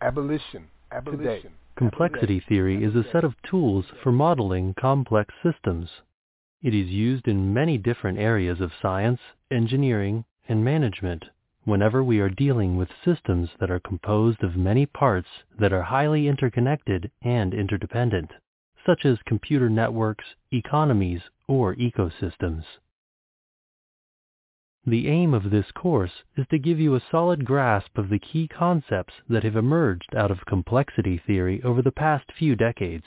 Abolition. Abolition. Complexity theory is a set of tools for modeling complex systems. It is used in many different areas of science, engineering, and management whenever we are dealing with systems that are composed of many parts that are highly interconnected and interdependent, such as computer networks, economies, or ecosystems. The aim of this course is to give you a solid grasp of the key concepts that have emerged out of complexity theory over the past few decades.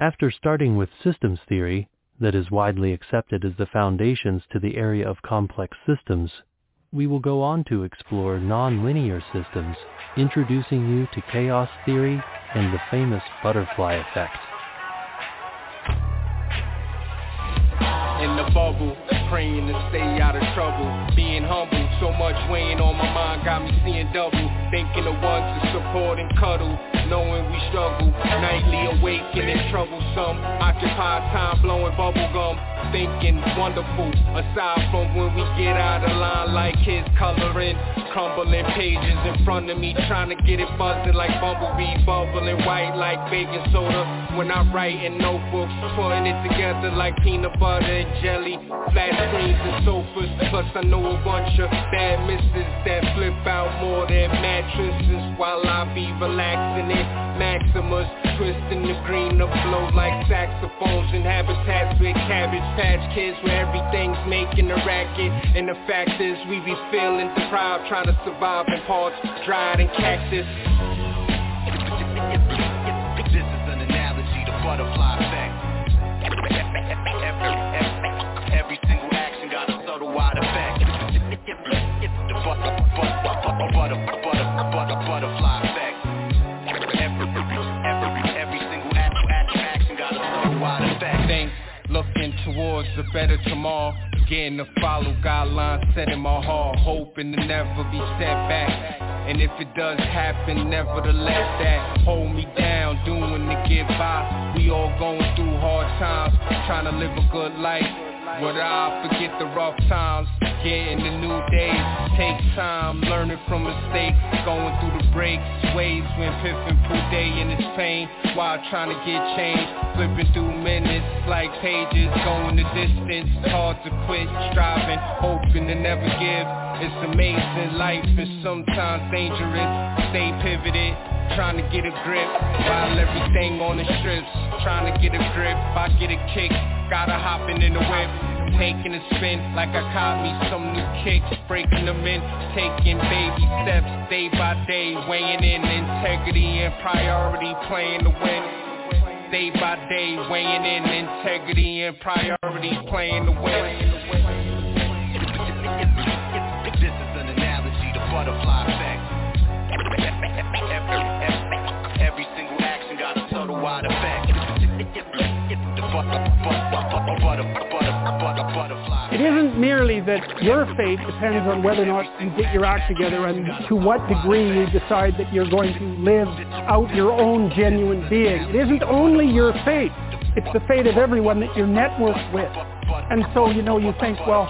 After starting with systems theory, that is widely accepted as the foundations to the area of complex systems, we will go on to explore nonlinear systems, introducing you to chaos theory and the famous butterfly effect. In the bubble, praying to stay out of trouble. Being humble, so much weighing on my mind got me seeing double. Thinking of ones to support and cuddle, knowing we struggle. Nightly awakening, troublesome. Occupy time, blowing bubble gum. Thinking wonderful, aside from when we get out of line like kids coloring. Crumbling pages in front of me, trying to get it buzzing like bumblebee. Bubbling white like baking soda. When I write in notebooks, putting it together like peanut butter and jelly. Flat screens and sofas, plus I know a bunch of bad misses that flip out more than mattresses while I be relaxing it. Maximus, twisting the green to flow like saxophones and habitats with cabbage patch kids where everything's making a racket. And the fact is we be feeling deprived, trying to survive in parts dried in cactus. This is an analogy to butterfly effect. Every single action got a subtle wide effect. The butter, butter, butter, butter, butter, butterfly effect. Every, every, every single action got a subtle wide effect. Think, looking towards a better tomorrow. Getting to follow guidelines set in my heart. Hoping to never be set back. And if it does happen, nevertheless that hold me down, doing to get by. We all going through hard times, trying to live a good life. Would I forget the rough times, getting the new days. Take time, learning from mistakes Going through the breaks, waves When Piff and Day in its pain While trying to get change. Flipping through minutes like pages Going the distance, hard to quit Striving, hoping to never give. It's amazing, life is sometimes dangerous. Stay pivoted trying to get a grip While everything on the strips. Trying to get a grip, I get a kick. Gotta hopping in the whip. Taking a spin like I caught me some new kicks. Breaking them in, taking baby steps Day by day, weighing in integrity and priority Playing to win. Day by day, weighing in integrity and priority Playing to win. This is an analogy to butterfly effect. Every, single action got a subtle wide effect. It isn't merely that your fate depends on whether or not you get your act together and to what degree you decide that you're going to live out your own genuine being. It isn't only your fate, it's the fate of everyone that you're networked with. And so, you know, you think, well,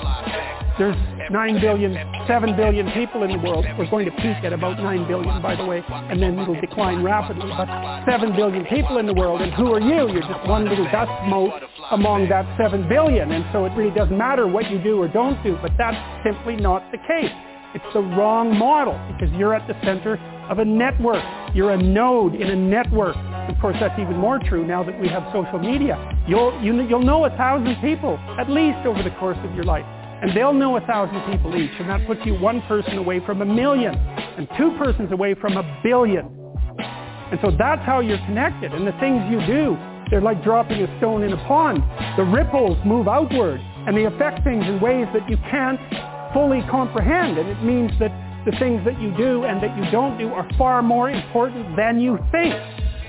there's 9 billion, 7 billion people in the world. We're going to peak at about 9 billion, by the way, and then it'll decline rapidly. But 7 billion people in the world, and who are you? You're just one little dust mote among that 7 billion. And so it really doesn't matter what you do or don't do, but that's simply not the case. It's the wrong model because you're at the center of a network. You're a node in a network. Of course, that's even more true now that we have social media. You'll, you, you'll know a thousand people, at least over the course of your life. And they'll know a thousand people each, and that puts you one person away from a million, and two persons away from a billion. And so that's how you're connected. And the things you do, they're like dropping a stone in a pond. The ripples move outward, and they affect things in ways that you can't fully comprehend. And it means that the things that you do and that you don't do are far more important than you think.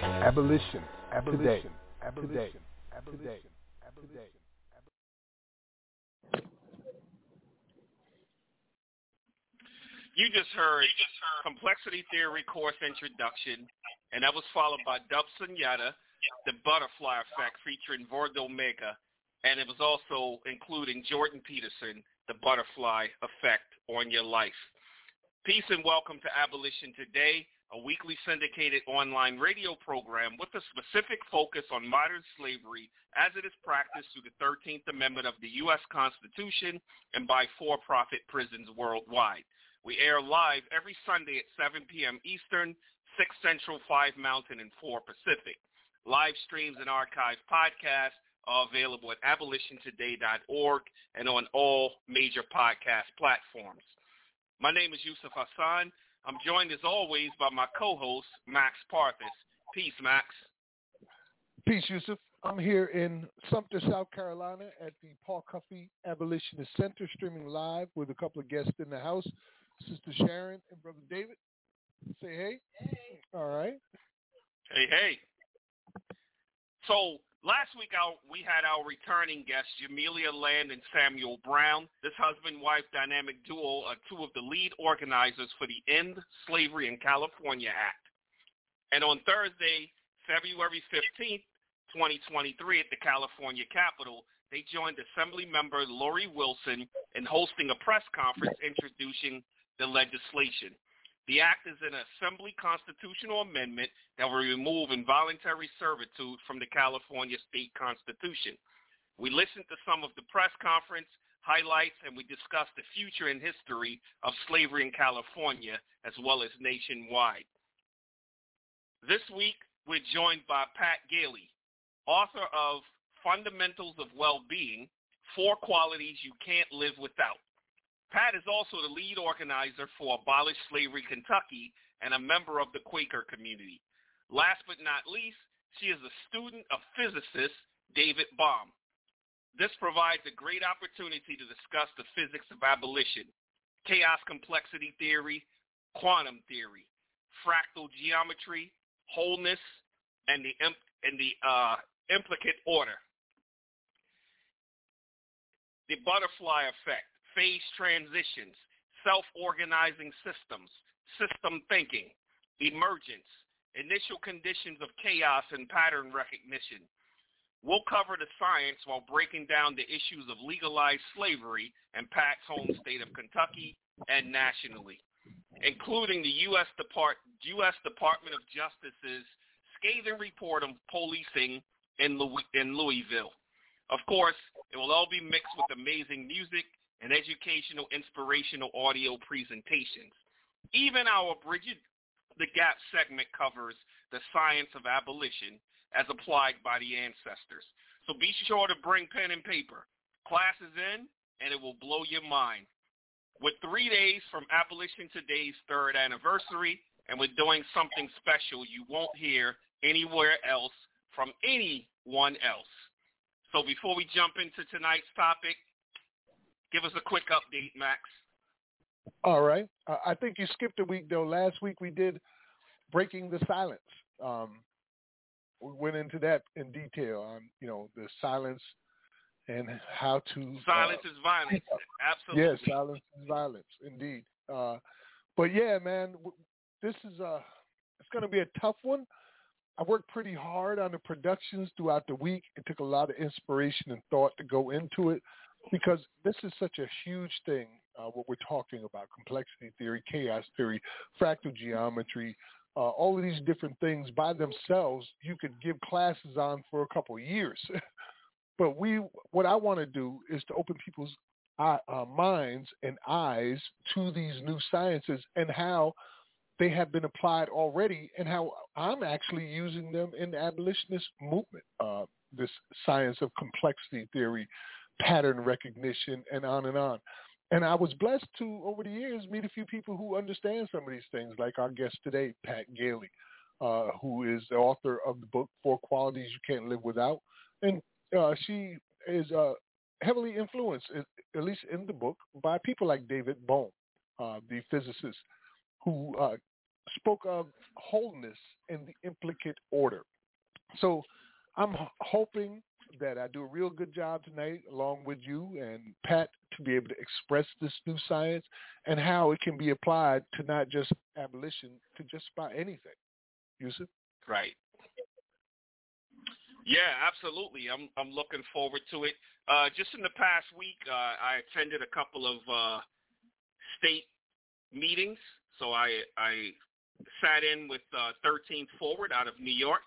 Abolition. Abolition. Abolition. Abolition. Abolition. You just heard Complexity Theory Course Introduction, and that was followed by Dub Sunyata, The Butterfly Effect featuring Vordo Omega, and it was also including Jordan Peterson, The Butterfly Effect on Your Life. Peace and welcome to Abolition Today. a weekly syndicated online radio program with a specific focus on modern slavery as it is practiced through the 13th Amendment of the U.S. Constitution and by for-profit prisons worldwide. We air live every Sunday at 7 p.m. Eastern, 6 Central, 5 Mountain, and 4 Pacific. Live streams and archived podcasts are available at abolitiontoday.org and on all major podcast platforms. My name is Yusuf Hassan. I'm joined as always by my co-host, Max Parthas. Peace, Max. Peace, Yusuf. I'm here in Sumter, South Carolina at the Paul Cuffey Abolitionist Center, streaming live with a couple of guests in the house, Sister Sharon and Brother David. Say hey. Hey. All right. Hey, hey. So Last week out, we had our returning guests, Jamilia Land and Samuel Brown. This husband-wife dynamic duo are two of the lead organizers for the End Slavery in California Act. And on Thursday, February 15th, 2023 at the California Capitol, they joined Assembly member Lori Wilson in hosting a press conference introducing the legislation. The act is an assembly constitutional amendment that will remove involuntary servitude from the California state constitution. We listened to some of the press conference highlights and we discussed the future and history of slavery in California as well as nationwide. This week, we're joined by Pat Gailey, author of Fundamentals of Well-Being, Four Qualities You Can't Live Without. Pat is also the lead organizer for Abolish Slavery Kentucky and a member of the Quaker community. Last but not least, she is a student of physicist David Bohm. This provides a great opportunity to discuss the physics of abolition, chaos complexity theory, quantum theory, fractal geometry, wholeness, and the, and the uh, implicate order. The butterfly effect phase transitions, self-organizing systems, system thinking, emergence, initial conditions of chaos and pattern recognition. We'll cover the science while breaking down the issues of legalized slavery and Pat's home state of Kentucky and nationally, including the U.S. Depart- U.S. Department of Justice's scathing report on policing in, in Louisville. Of course, it will all be mixed with amazing music and educational, inspirational audio presentations. Even our Bridging the Gap segment covers the science of abolition as applied by the ancestors. So be sure to bring pen and paper. Class is in, and it will blow your mind. With three days from Abolition Today's third anniversary, and we're doing something special you won't hear anywhere else from anyone else. So before we jump into tonight's topic, Give us a quick update, Max. All right. Uh, I think you skipped a week though. Last week we did breaking the silence. Um, we went into that in detail on you know the silence and how to silence uh, is violence. Absolutely. Yes, silence is violence, indeed. Uh, but yeah, man, this is a it's going to be a tough one. I worked pretty hard on the productions throughout the week. It took a lot of inspiration and thought to go into it because this is such a huge thing, uh, what we're talking about, complexity theory, chaos theory, fractal geometry, uh, all of these different things by themselves, you could give classes on for a couple of years. but we, what I want to do is to open people's uh, minds and eyes to these new sciences and how they have been applied already and how I'm actually using them in the abolitionist movement. Uh, this science of complexity theory, pattern recognition, and on and on. And I was blessed to, over the years, meet a few people who understand some of these things, like our guest today, Pat Gailey, uh, who is the author of the book, Four Qualities You Can't Live Without. And uh, she is uh, heavily influenced, at least in the book, by people like David Bohm, uh, the physicist, who uh, spoke of wholeness in the implicate order. So I'm hoping that I do a real good job tonight, along with you and Pat, to be able to express this new science and how it can be applied to not just abolition, to just about anything. Yusuf? Right. Yeah, absolutely. I'm I'm looking forward to it. Uh, just in the past week, uh, I attended a couple of uh, state meetings. So I I sat in with uh, 13th Forward out of New York.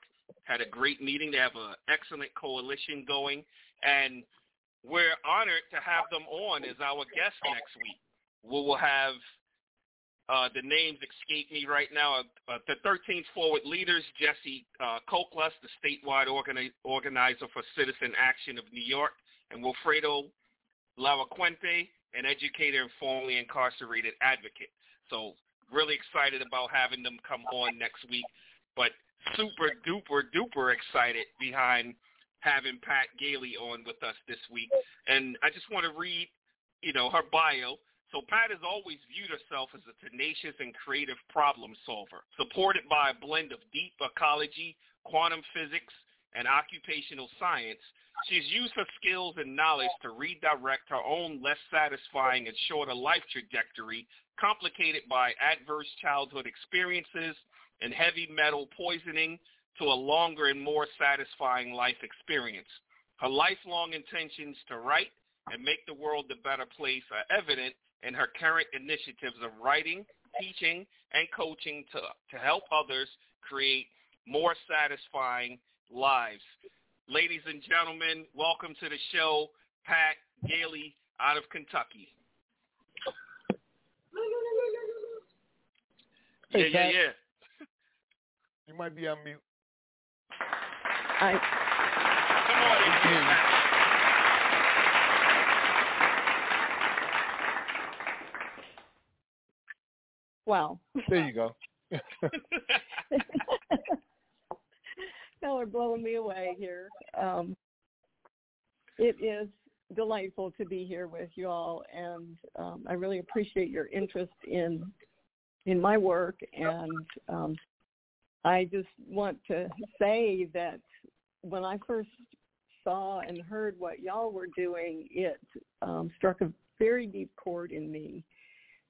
Had a great meeting. They have an excellent coalition going, and we're honored to have them on as our guest next week. We will have uh, the names escape me right now. Uh, the 13th Forward leaders, Jesse uh, Koklas, the statewide organi- organizer for Citizen Action of New York, and Wilfredo Lawaquente, an educator and formerly incarcerated advocate. So really excited about having them come on next week, but super duper duper excited behind having Pat Gailey on with us this week. And I just want to read, you know, her bio. So Pat has always viewed herself as a tenacious and creative problem solver, supported by a blend of deep ecology, quantum physics, and occupational science. She's used her skills and knowledge to redirect her own less satisfying and shorter life trajectory, complicated by adverse childhood experiences and heavy metal poisoning to a longer and more satisfying life experience. Her lifelong intentions to write and make the world a better place are evident in her current initiatives of writing, teaching, and coaching to, to help others create more satisfying lives. Ladies and gentlemen, welcome to the show, Pat Gailey out of Kentucky. Hey, yeah, Pat. yeah, yeah. You might be on mute. I, Come on in here, well, There you go. y'all are blowing me away here. Um, it is delightful to be here with you all, and um, I really appreciate your interest in in my work. And um, I just want to say that when I first saw and heard what y'all were doing, it um, struck a very deep chord in me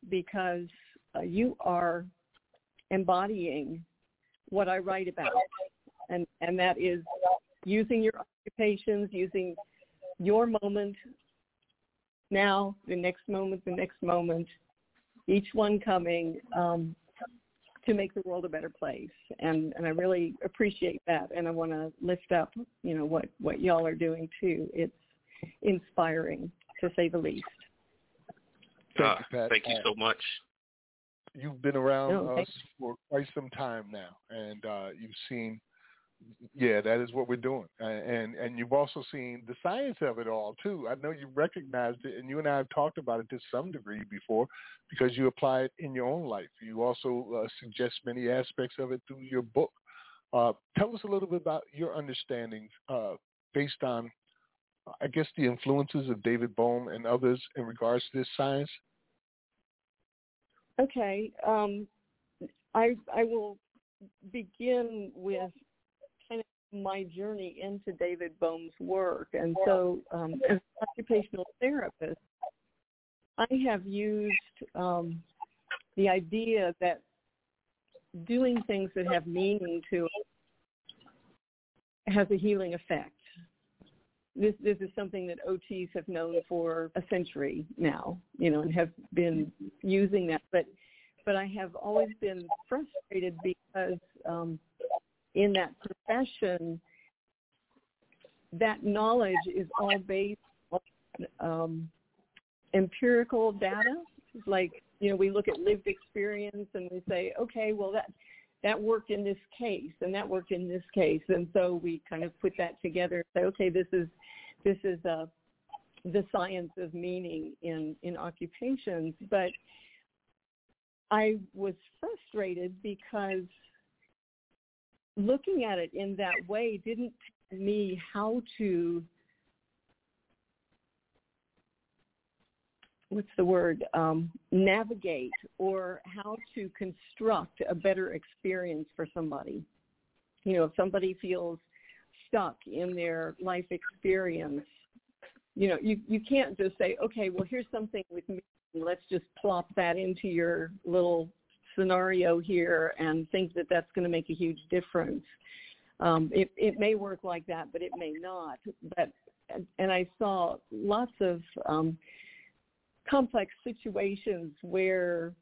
because uh, you are embodying what I write about, and and that is using your occupations, using your moment now, the next moment, the next moment, each one coming um, to make the world a better place. And and I really appreciate that, and I want to lift up, you know, what what y'all are doing too. It's inspiring to say the least. Thank Uh, you, Pat. thank you Uh, so much. You've been around No, us for quite some time now, and uh, you've seen, yeah, that is what we're doing, and and you've also seen the science of it all too. I know you recognized it, and you and I have talked about it to some degree before, because you apply it in your own life. You also uh, suggest many aspects of it through your book. Uh, tell us a little bit about your understandings uh, based on, I guess, the influences of David Bohm and others in regards to this science. Okay. Um, I I will begin with my journey into David Bohm's work, and so um, as an occupational therapist, I have used um, the idea that doing things that have meaning to it has a healing effect. This this is something that OTs have known for a century now, you know, and have been using that. But but I have always been frustrated because um, in that profession, that knowledge is all based on um, empirical data. Like you know, we look at lived experience and we say, okay, well that that worked in this case and that worked in this case, and so we kind of put that together and say, okay, this is this is uh, the science of meaning in in occupations, but I was frustrated because looking at it in that way didn't tell me how to what's the word um, navigate or how to construct a better experience for somebody. You know if somebody feels stuck in their life experience you know you you can't just say okay well here's something with me. Let's just plop that into your little scenario here and think that that's going to make a huge difference um, it, it may work like that but it may not but and i saw lots of um, complex situations where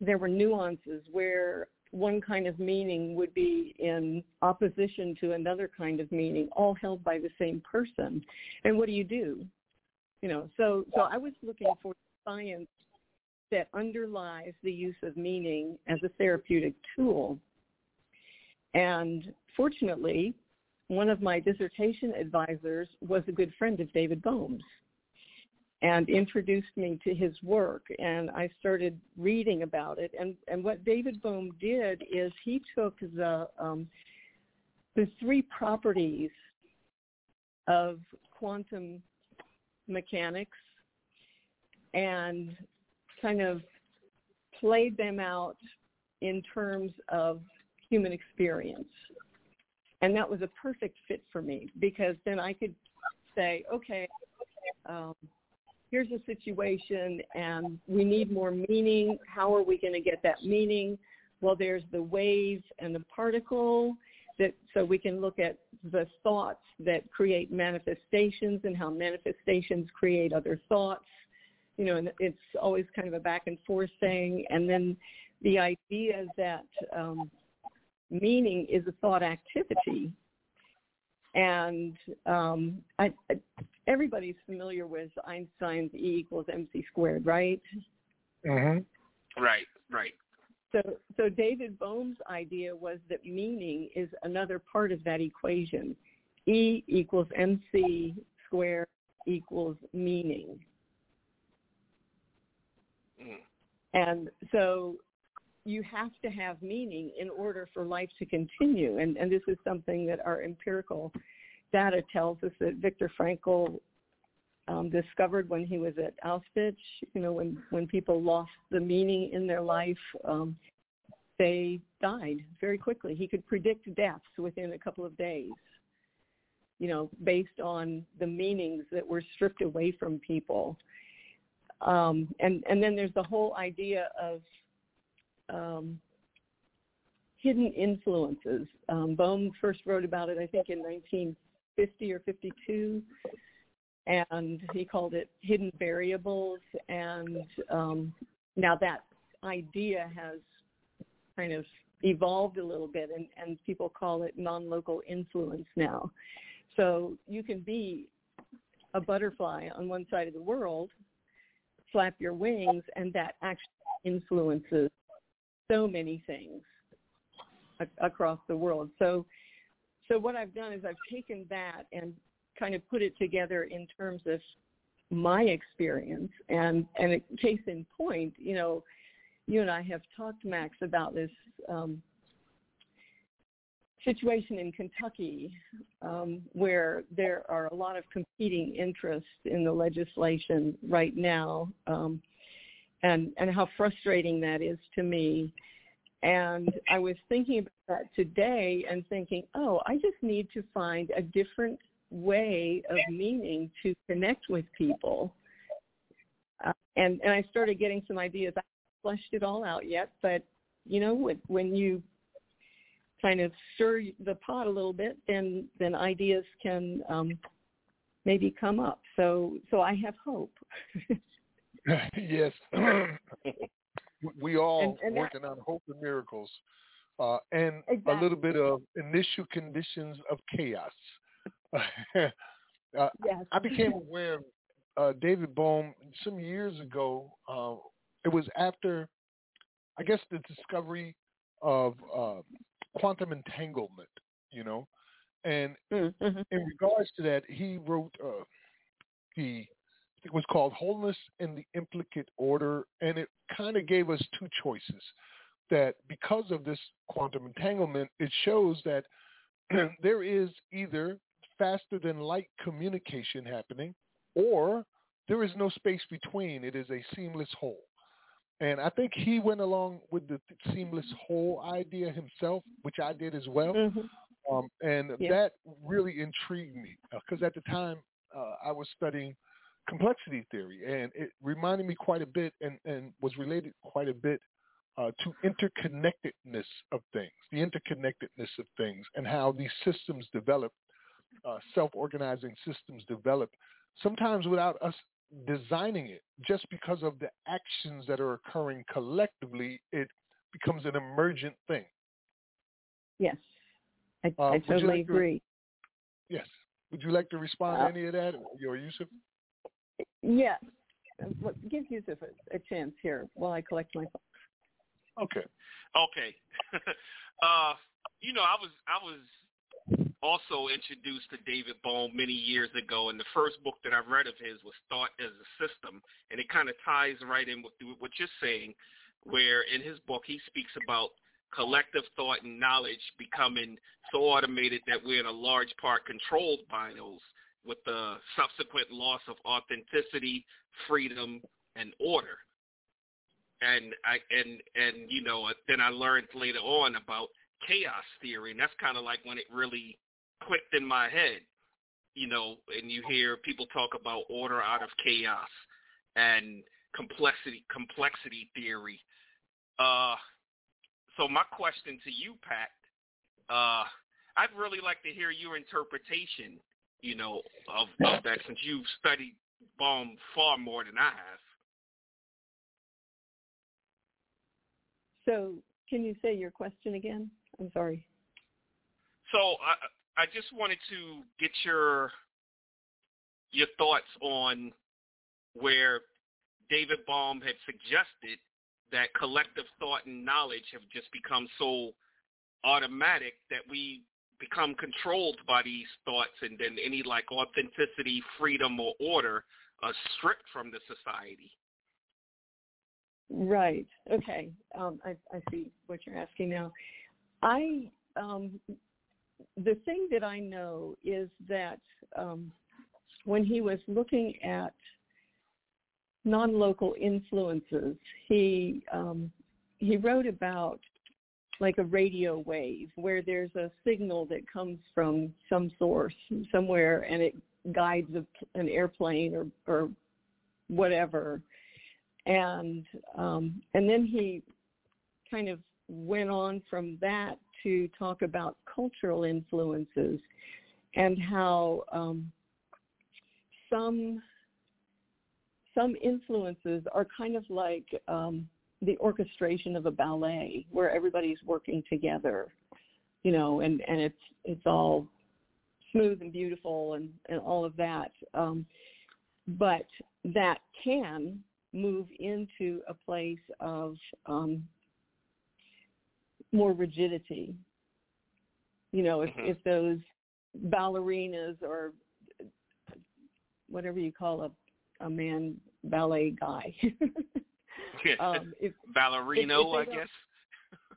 there were nuances where one kind of meaning would be in opposition to another kind of meaning, all held by the same person. And what do you do? You know, so so I was looking for science that underlies the use of meaning as a therapeutic tool. And fortunately, one of my dissertation advisors was a good friend of David Bohm's and introduced me to his work and I started reading about it and and what David Bohm did is he took the um, the three properties of quantum mechanics and kind of played them out in terms of human experience. And that was a perfect fit for me because then I could say, okay, um, here's a situation and we need more meaning. How are we going to get that meaning? Well, there's the wave and the particle that so we can look at the thoughts that create manifestations and how manifestations create other thoughts. You know, and it's always kind of a back and forth thing. And then the idea that um, meaning is a thought activity. And um, I, I, everybody's familiar with Einstein's E equals mc squared, right? Mm-hmm. Right, right. So, so David Bohm's idea was that meaning is another part of that equation. E equals mc squared equals meaning. Mm. And so you have to have meaning in order for life to continue. And, and this is something that our empirical data tells us that Viktor Frankl um, discovered when he was at Auschwitz. You know, when when people lost the meaning in their life, um, they died very quickly. He could predict deaths within a couple of days. You know, based on the meanings that were stripped away from people. Um, and and then there's the whole idea of um, hidden influences. Um, Bohm first wrote about it, I think, in 1950 or 52 and he called it hidden variables and um, now that idea has kind of evolved a little bit and, and people call it non-local influence now so you can be a butterfly on one side of the world flap your wings and that actually influences so many things across the world. So so what I've done is I've taken that and kind of put it together in terms of my experience. And and a case in point, you know, you and I have talked, Max, about this um, situation in Kentucky um, where there are a lot of competing interests in the legislation right now, um, and and how frustrating that is to me. And I was thinking about that today and thinking, oh, I just need to find a different way of meaning to connect with people. Uh, and and I started getting some ideas. I haven't fleshed it all out yet, but you know, when, when you kind of stir the pot a little bit, then then ideas can um, maybe come up. So so I have hope. yes. we all And- and that- working on hope and miracles, uh, and a little bit of initial conditions of chaos. uh, yes. I became aware of uh, David Bohm some years ago. Uh, it was after, I guess, the discovery of uh, quantum entanglement. You know, and Mm-hmm. in regards to that, he wrote uh, the it was called Wholeness in the Implicate Order, and it kind of gave us two choices. That because of this quantum entanglement, it shows that there is either faster than light communication happening, or there is no space between. It is a seamless whole. And I think he went along with the seamless whole idea himself, which I did as well. Mhm. Um, and Yeah. that really intrigued me because at the time uh, I was studying complexity theory, and it reminded me quite a bit and, and was related quite a bit uh, to interconnectedness of things, the interconnectedness of things, and how these systems develop, uh, self-organizing systems develop, sometimes without us designing it, just because of the actions that are occurring collectively, it becomes an emergent thing. Yes, I, Uh, I totally like to- agree. Yes. Would you like to respond Uh, to any of that, or Yusuf? Yes. Look, Give Yusuf a, a chance here while I collect my thoughts. Okay. Okay. uh, you know, I was I was also introduced to David Bohm many years ago, and the first book that I read of his was Thought as a System, and it kind of ties right in with what you're saying, where in his book he speaks about collective thought and knowledge becoming so automated that we're in a large part controlled by those with the subsequent loss of authenticity, freedom, and order. And I and and you know then I learned later on about chaos theory, and that's kind of like when it really clicked in my head, you know. And you hear people talk about order out of chaos and complexity complexity theory. Uh, so my question to you, Pat, uh, I'd really like to hear your interpretation, you know, of, of that since you've studied Bohm far more than I have. So, can you say your question again? I'm sorry. So I I just wanted to get your your thoughts on where David Bohm had suggested that collective thought and knowledge have just become so automatic that we become controlled by these thoughts and then any like authenticity, freedom or order are stripped from the society. Right. Okay. Um, I, I see what you're asking now. I um, the thing that I know is that um, when he was looking at non-local influences, he um, he wrote about like a radio wave where there's a signal that comes from some source somewhere and it guides a, an airplane or or whatever. And um, and then he kind of went on from that to talk about cultural influences and how um, some some influences are kind of like um, the orchestration of a ballet where everybody's working together, you know, and and it's it's all smooth and beautiful and and all of that, um, but that can move into a place of um, more rigidity. You know, if, Mhm. if those ballerinas or whatever you call a, a man ballet guy, um, if Ballerino, if I guess.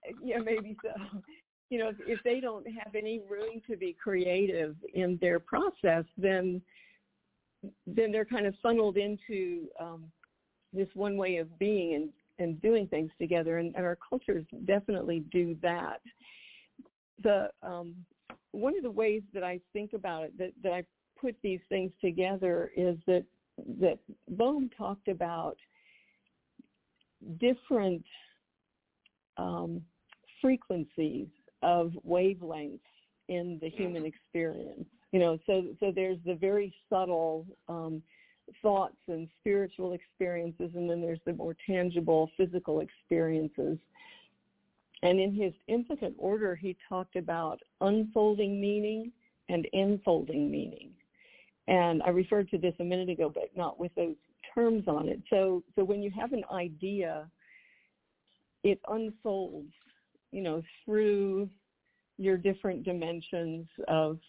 yeah, maybe so. You know, if, if they don't have any room to be creative in their process, then then they're kind of funneled into um, this one way of being and, and doing things together, and, and our cultures definitely do that. The um, one of the ways that I think about it, that, that I put these things together, is that that Bohm talked about different um, frequencies of wavelengths in the human experience. You know, so so there's the very subtle um, thoughts and spiritual experiences, and then there's the more tangible physical experiences. And in his infinite order, he talked about unfolding meaning and enfolding meaning. And I referred to this a minute ago, but not with those terms on it. So so when you have an idea, it unfolds, you know, through your different dimensions of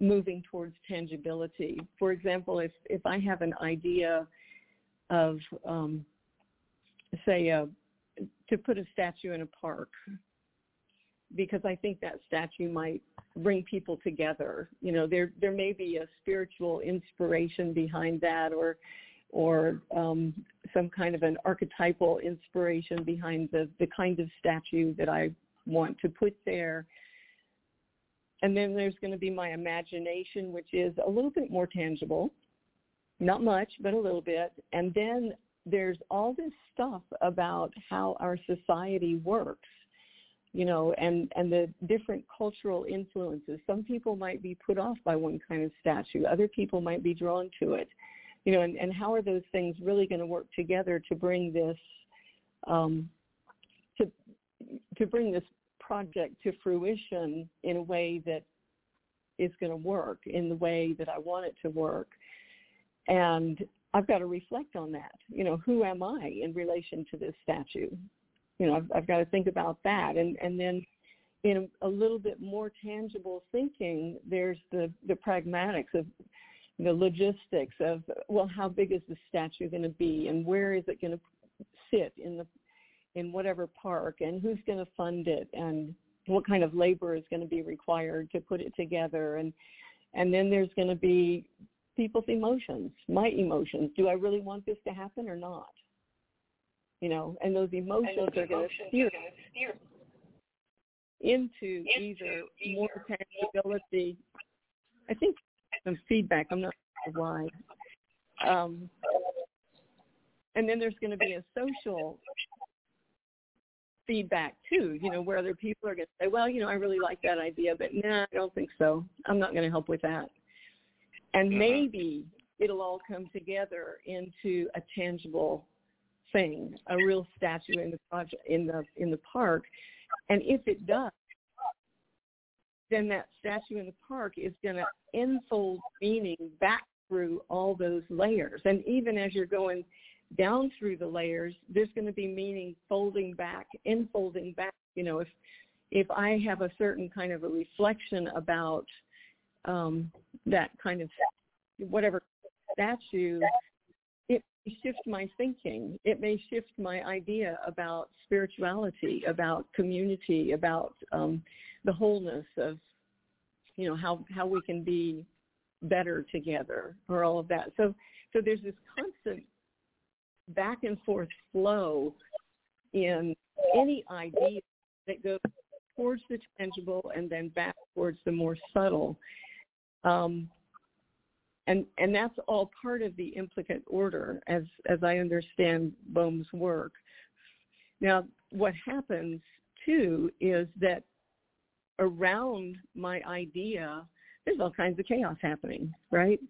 moving towards tangibility. For example, if if I have an idea of um, say a, to put a statue in a park because I think that statue might bring people together. You know, there there may be a spiritual inspiration behind that, or or um, some kind of an archetypal inspiration behind the the kind of statue that I want to put there. And then there's going to be my imagination, which is a little bit more tangible, not much, but a little bit. And then there's all this stuff about how our society works you know, and, and the different cultural influences. Some people might be put off by one kind of statue. Other people might be drawn to it. You know, and, and how are those things really going to work together to bring this, um, to to bring this project to fruition in a way that is going to work in the way that I want it to work. And I've got to reflect on that. You know, who am I in relation to this statue? You know, I've, I've got to think about that. And, and then in a, a little bit more tangible thinking, there's the, the pragmatics of the logistics of, well, how big is the statue going to be and where is it going to sit in the in whatever park and who's going to fund it and what kind of labor is going to be required to put it together. And and then there's going to be people's emotions my emotions. Do i really want this to happen or not? You know and those emotions, and those are going to steer into either more tangibility. I think some feedback i'm not sure why. Um, and then there's going to be a social feedback too, you know, where other people are going to say, well, you know, I really like that idea, but nah, I don't think so. I'm not going to help with that. And mm-hmm. maybe it'll all come together into a tangible thing, a real statue in the project in the in the park. And if it does, then that statue in the park is going to enfold meaning back through all those layers. And even as you're going down through the layers, there's going to be meaning folding back, enfolding back. You know, if if I have a certain kind of a reflection about um, that kind of whatever statue, it may shift my thinking. It may shift my idea about spirituality, about community, about um, the wholeness of, you know, how how we can be better together, or all of that. So so there's this constant back and forth flow in any idea that goes towards the tangible and then back towards the more subtle. Um, and and that's all part of the implicate order as as I understand Bohm's work. Now, what happens too is that around my idea, there's all kinds of chaos happening, right?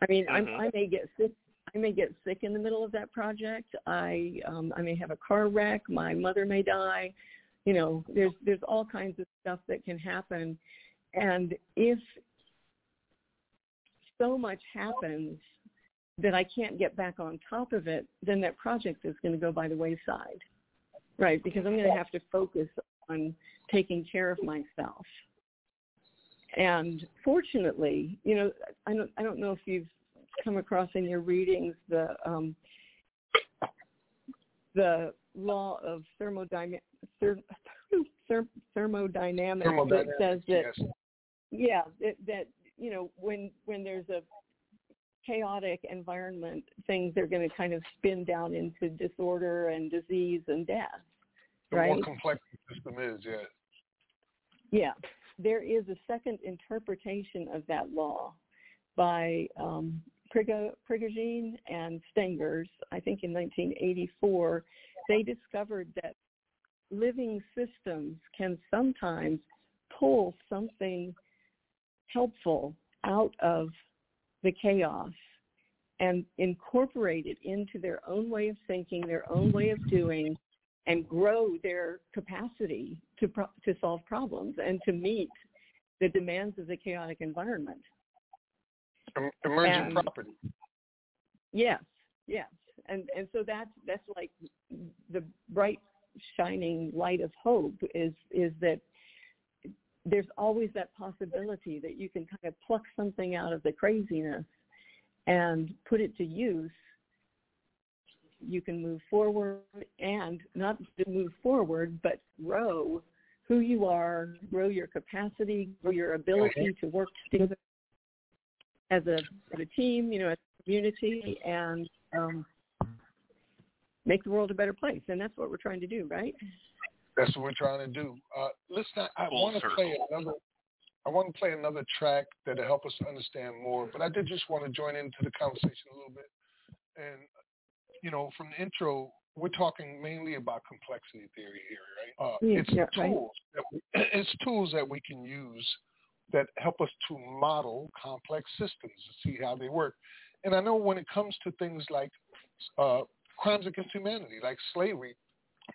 I mean, mm-hmm. i may get sick I may get sick in the middle of that project. I um, I may have a car wreck. My mother may die. You know, there's there's all kinds of stuff that can happen, and if so much happens that I can't get back on top of it, then that project is going to go by the wayside, right? Because I'm going to have to focus on taking care of myself. And fortunately, you know, I don't I don't know if you've come across in your readings the um, the law of thermodynamics therm, therm, thermodynamics, that says that yes. yeah that, that you know when when there's a chaotic environment things are going to kind of spin down into disorder and disease and death the right? more complex the system is yeah yeah there is a second interpretation of that law by um, Prigogine and Stengers, I think in 1984, they discovered that living systems can sometimes pull something helpful out of the chaos and incorporate it into their own way of thinking, their own way of doing, and grow their capacity to pro- to solve problems and to meet the demands of the chaotic environment emerging property. Yes, yes, and and so that's that's like the bright shining light of hope is is that there's always that possibility that you can kind of pluck something out of the craziness and put it to use. You can move forward and not to move forward but grow who you are grow your capacity grow your ability to work together as a as a team, you know, as a community, and um, make the world a better place. And that's what we're trying to do, right? That's what we're trying to do. Uh, listen, I, I want to play another. I want to play another track that'll help us understand more. But I did just want to join into the conversation a little bit. And you know, from the intro, we're talking mainly about complexity theory here, right? Uh, yeah, it's yeah, tools. Right. That we, it's tools that we can use that help us to model complex systems and see how they work. And I know when it comes to things like uh, crimes against humanity, like slavery,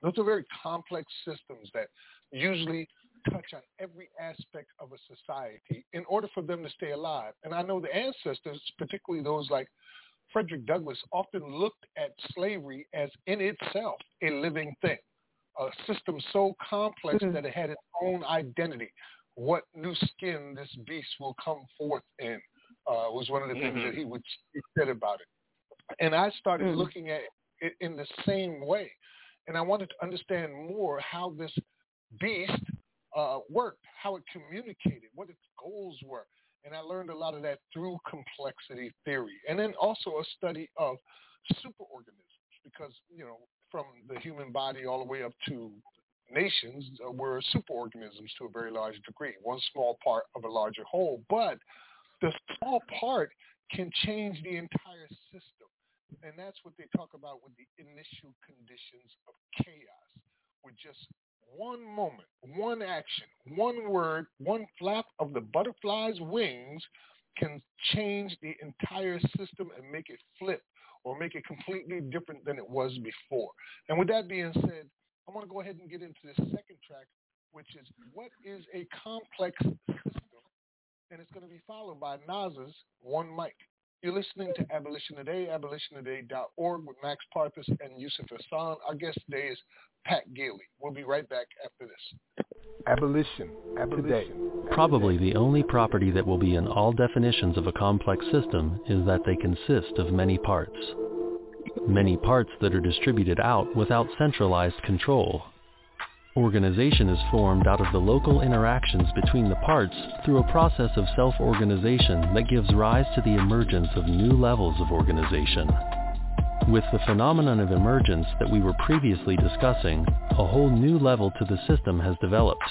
Those are very complex systems that usually touch on every aspect of a society in order for them to stay alive. And I know the ancestors, particularly those like Frederick Douglass, often looked at slavery as in itself a living thing, a system so complex mm-hmm. that it had its own identity. What new skin this beast will come forth in uh, was one of the mm-hmm. things that he would he said about it. And I started mm-hmm. looking at it in the same way. And I wanted to understand more how this beast uh, worked, how it communicated, what its goals were. And I learned a lot of that through complexity theory. And then also a study of superorganisms because, you know, from the human body all the way up to nations, were superorganisms to a very large degree, one small part of a larger whole. But the small part can change the entire system. And that's what they talk about with the initial conditions of chaos, with just one moment, one action, one word, one flap of the butterfly's wings can change the entire system and make it flip or make it completely different than it was before. And with that being said, I want to go ahead and get into the second track, which is what is a complex system? And it's going to be followed by Nas's One Mic. You're listening to Abolition Today, abolitiontoday.org with Max Parthas and Yusuf Hassan. Our guest today is Pat Gailey. We'll be right back after this. Abolition, Abolition today. Probably the only property that will be in all definitions of a complex system is that they consist of many parts. Many parts that are distributed out without centralized control. Organization is formed out of the local interactions between the parts through a process of self-organization that gives rise to the emergence of new levels of organization. With the phenomenon of emergence that we were previously discussing, a whole new level to the system has developed,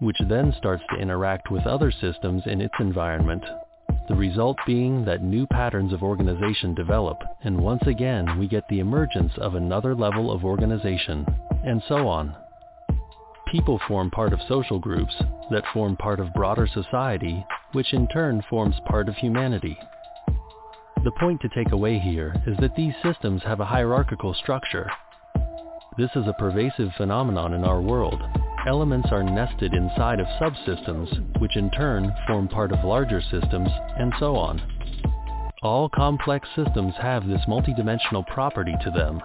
which then starts to interact with other systems in its environment. The result being that new patterns of organization develop, and once again we get the emergence of another level of organization, and so on. People form part of social groups that form part of broader society, which in turn forms part of humanity. The point to take away here is that these systems have a hierarchical structure. This is a pervasive phenomenon in our world. Elements are nested inside of subsystems, which in turn form part of larger systems, and so on. All complex systems have this multidimensional property to them.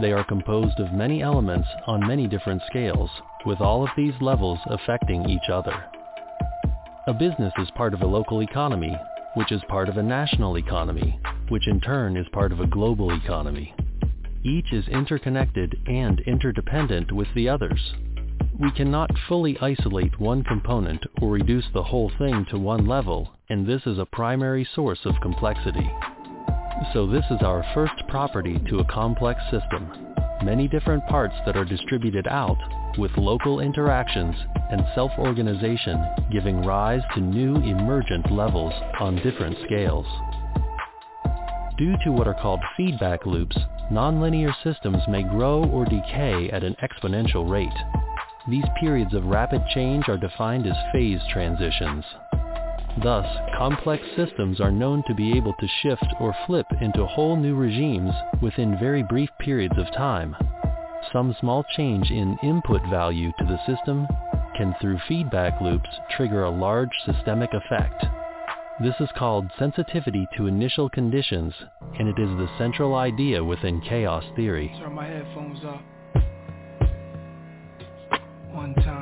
They are composed of many elements on many different scales, with all of these levels affecting each other. A business is part of a local economy which is part of a national economy, which in turn is part of a global economy. Each is interconnected and interdependent with the others. We cannot fully isolate one component or reduce the whole thing to one level, and this is a primary source of complexity. So this is our first property to a complex system. Many different parts that are distributed out with local interactions and self-organization giving rise to new emergent levels on different scales. Due to what are called feedback loops, nonlinear systems may grow or decay at an exponential rate. These periods of rapid change are defined as phase transitions. Thus, complex systems are known to be able to shift or flip into whole new regimes within very brief periods of time. Some small change in input value to the system can through feedback loops trigger a large systemic effect. This is called sensitivity to initial conditions, and it is the central idea within chaos theory. Turn my headphones up. One time.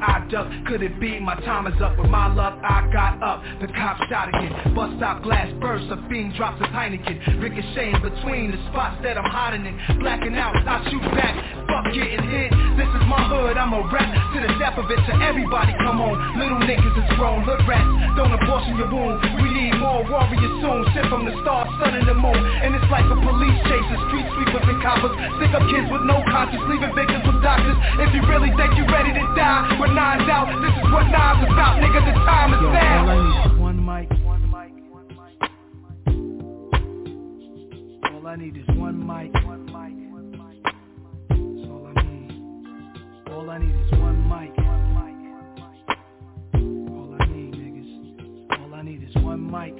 I duck Could it be. My time is up With my luck I got up The cop shot again Bus stop glass burst A fiend drops a Heineken. Ricocheting between the spots that I'm hiding in. Blacking out I shoot back. Fuck getting hit. This is my hood I'ma rap. To the death of it to everybody come on. Little niggas is grown, hood rats. Don't abortion your wound We need more warriors soon. Sent from the stars, sun and the moon. And it's like a police chase Street sweepers and coppers. Stick up kids with no conscience Leaving victims with doctors. If you really think you're ready to die With nines out This is what knives about. Nigga the time now All I need is one mic. All I need is one mic. That's all I need All I need is one mic. All I need niggas. All I need is one mic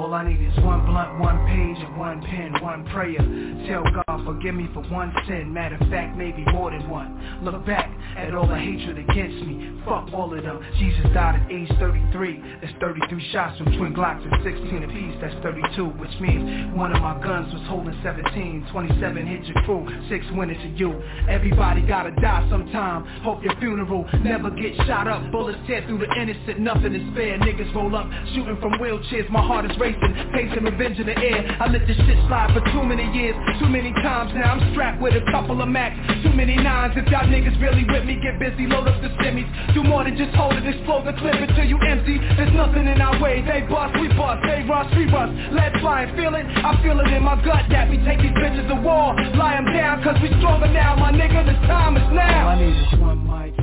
All I need is one blunt, one page, and one pen, one prayer. Tell God, forgive me for one sin. Matter of fact, maybe more than one. Look back at all the hatred against me. Fuck all of them. Jesus died at age 33. That's 33 shots from twin Glocks and 16 apiece. That's 32, which means one of my guns was holding 17. 27 hit your crew, six went into you. Everybody gotta die sometime. Hope your funeral never get shot up. Bullets tear through the innocent, nothing is fair. Niggas roll up, shooting from wheelchairs. My heart is racing, pacing revenge in the air. I let this shit slide for too many years, too many times now. I'm strapped with a couple of max, too many nines. If y'all niggas really with me, get busy, load up the semis. Do more than just hold it, explode the clip until you empty. There's nothing in our way. They bust, we bust, they rush, we rush. Let fly and feel it. I feel it in my gut that we take these bitches to war. Lie 'em down, cause we stronger now. My nigga, the time is now. All I need is one mic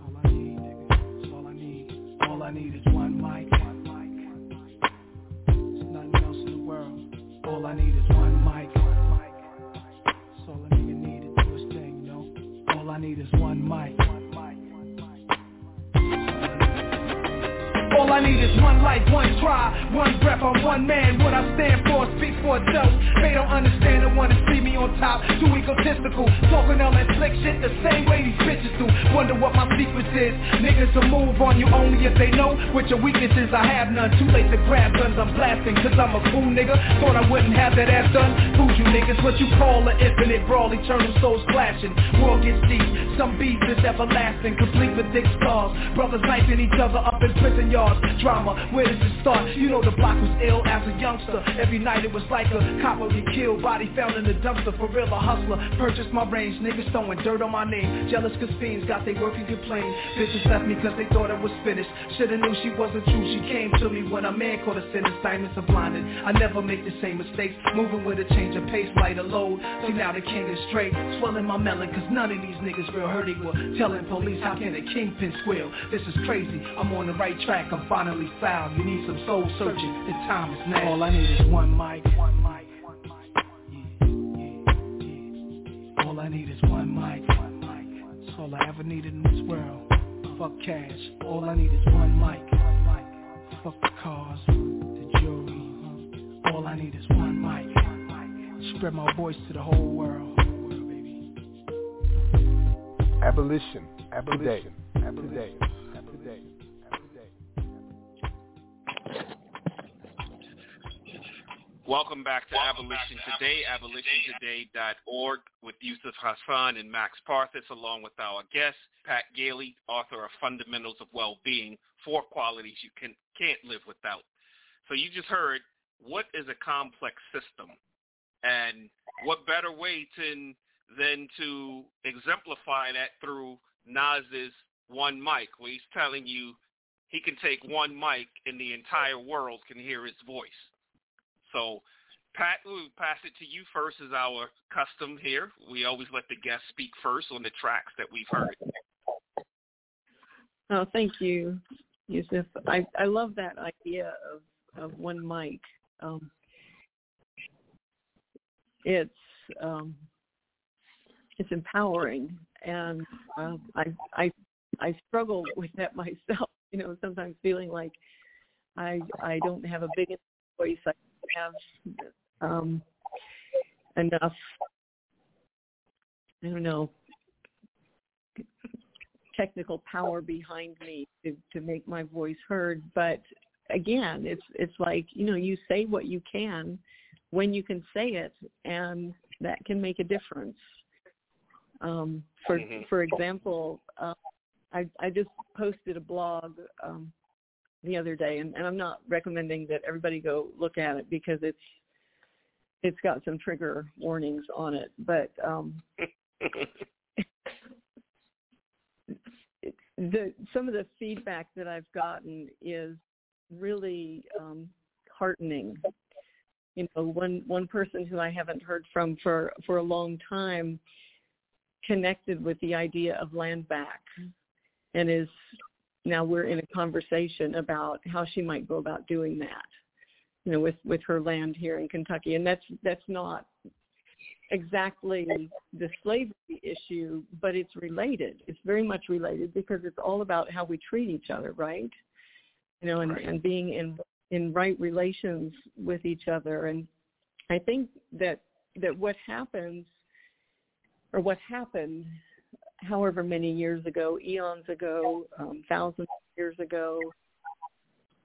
all I need, nigga all I need All I need is one All I need is one mic. That's all a nigga need to do his thing, you know All I need is one mic All I need is one life, one try, one breath, I'm one man. What I stand for speaks for itself. They don't understand and wanna see me on top. Too egotistical, talking all that slick shit the same way these bitches do. Wonder what my secret is. Niggas will move on you only if they know what your weaknesses. I have none. Too late to grab guns, I'm blasting cause I'm a fool nigga. Thought I wouldn't have that ass done. Fool you niggas, what you call an infinite brawl, eternal souls clashing. World gets deep, some beef is everlasting, complete with thick scars. Brothers knifing each other up in prison yards. Drama, where does it start? You know the block was ill as a youngster. Every night it was like a copper get killed, body found in the dumpster. For real, a hustler. Purchased my range, niggas throwing dirt on my name. Jealous cause fiends got they work and complain. Bitches left me cause they thought I was finished. Shoulda knew she wasn't true. She came to me when a man caught a sin. Assignments are blinded. I never make the same mistakes. Moving with a change of pace, lighter load. See now the king is straight. Swelling my melon cause none of these niggas real hurt. They were telling police how can a kingpin squeal. This is crazy. I'm on the right track. I'm finally found. You need some soul searching. The time is now. All I need is one mic. One mic. Yeah, yeah, yeah. All I need is one mic. One mic. That's all I ever needed in this world. Fuck cash. All I need is one mic. One mic. Fuck the cars, the jewelry. All I need is one mic. One mic. Spread my voice to the whole world. Abolition. Abolition. Abolition. Today. Today. Welcome back to Abolition Today, abolitiontoday.org with Yusuf Hassan and Max Parthas, along with our guest, Pat Gailey, author of Fundamentals of Well-Being, Four Qualities You can, Can't Live Without. So you just heard, what is a complex system? And what better way to, than to exemplify that through Nas's one mic, where he's telling you he can take one mic and the entire world can hear his voice. So, Pat, we'll pass it to you first as our custom here. We always let the guests speak first on the tracks that we've heard. Oh, thank you, Yusuf. I, I love that idea of, of one mic. Um, it's um, it's empowering, and uh, I I I struggle with that myself. You know, sometimes feeling like I I don't have a big voice. I have um, enough. I don't know technical power behind me to to make my voice heard but again it's it's like you know you say what you can when you can say it and that can make a difference um for Mhm. for example uh, i i just posted a blog um the other day and, and i'm not recommending that everybody go look at it because it's it's got some trigger warnings on it, but um, the some of the feedback that I've gotten is really um, heartening. You know, one one person who I haven't heard from for for a long time connected with the idea of land back, and is now we're in a conversation about how she might go about doing that. You know, with with her land here in Kentucky, and that's that's not exactly the slavery issue, but it's related. It's very much related because it's all about how we treat each other, right? You know, and, right. and being in in right relations with each other. And I think that that what happens or what happened however many years ago, eons ago, um, thousands of years ago,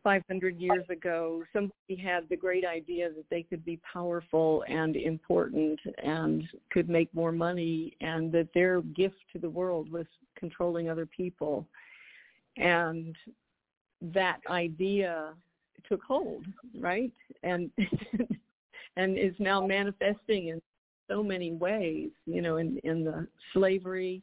500 years ago, somebody had the great idea that they could be powerful and important and could make more money and that their gift to the world was controlling other people. And that idea took hold, right? And and is now manifesting in so many ways, you know, in, in the slavery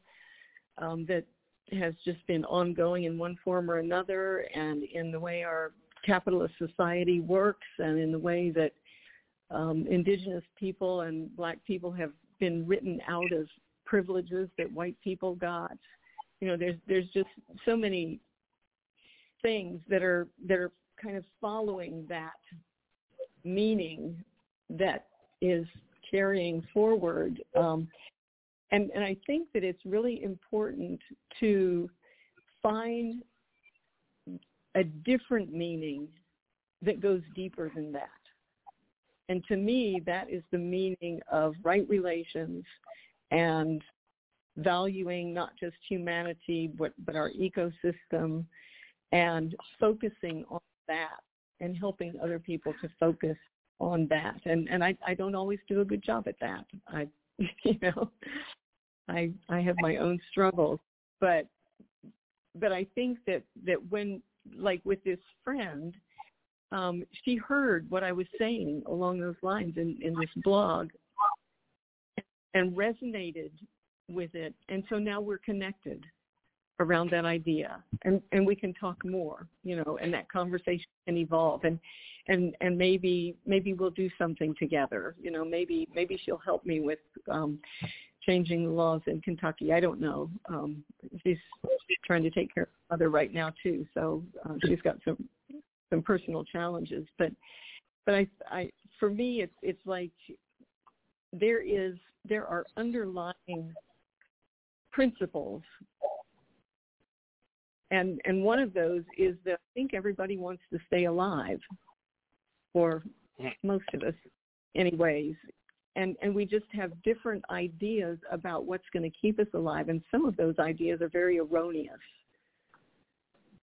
um, that has just been ongoing in one form or another and in the way our capitalist society works and in the way that um, indigenous people and black people have been written out of privileges that white people got. You know, there's there's just so many things that are that are kind of following that meaning that is carrying forward. Um, and, and I think that it's really important to find a different meaning that goes deeper than that. And to me, that is the meaning of right relations and valuing not just humanity, but, but our ecosystem and focusing on that and helping other people to focus on that. And, and I, I don't always do a good job at that. I, you know, I I have my own struggles, but but I think that that when like with this friend, um, she heard what I was saying along those lines in, in this blog and resonated with it, and so now we're connected around that idea. And and we can talk more you know and that conversation can evolve and and and maybe maybe we'll do something together. You know maybe maybe she'll help me with um changing the laws in Kentucky. I don't know. Um, she's trying to take care of her mother right now too, so uh, she's got some some personal challenges. But but I, I for me, it's it's like there is there are underlying principles, and and one of those is that I think everybody wants to stay alive, or most of us, anyways and and we just have different ideas about what's going to keep us alive and some of those ideas are very erroneous.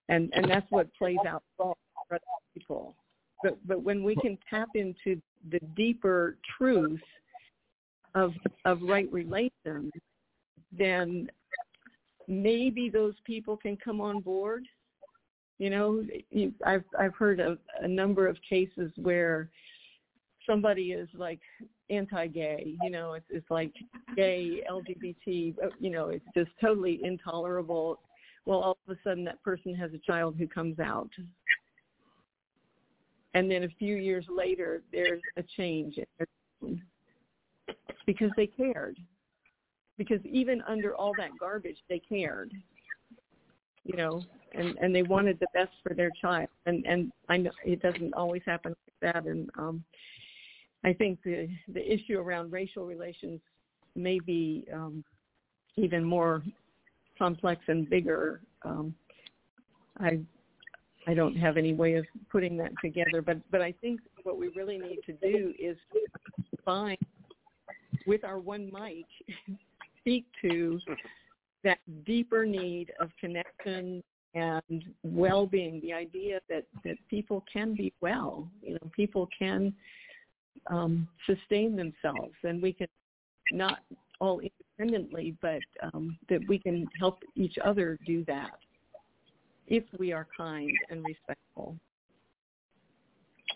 And and that's what plays out for people. But but when we can tap into the deeper truth of of right relations then maybe those people can come on board. You know i've i've heard of a number of cases where somebody is like anti-gay, you know, it's it's like gay, LGBT, uh, you know, it's just totally intolerable. Well, all of a sudden that person has a child who comes out. And then a few years later, there's a change because they cared. Because even under all that garbage, they cared. You know, and and they wanted the best for their child. And and I know it doesn't always happen like that. And um, I think the the issue around racial relations may be um, even more complex and bigger. Um, I I don't have any way of putting that together, but but I think what we really need to do is find with our one mic speak to that deeper need of connection and well-being. The idea that that people can be well, you know, people can um, sustain themselves, and we can not all independently, but um, that we can help each other do that if we are kind and respectful.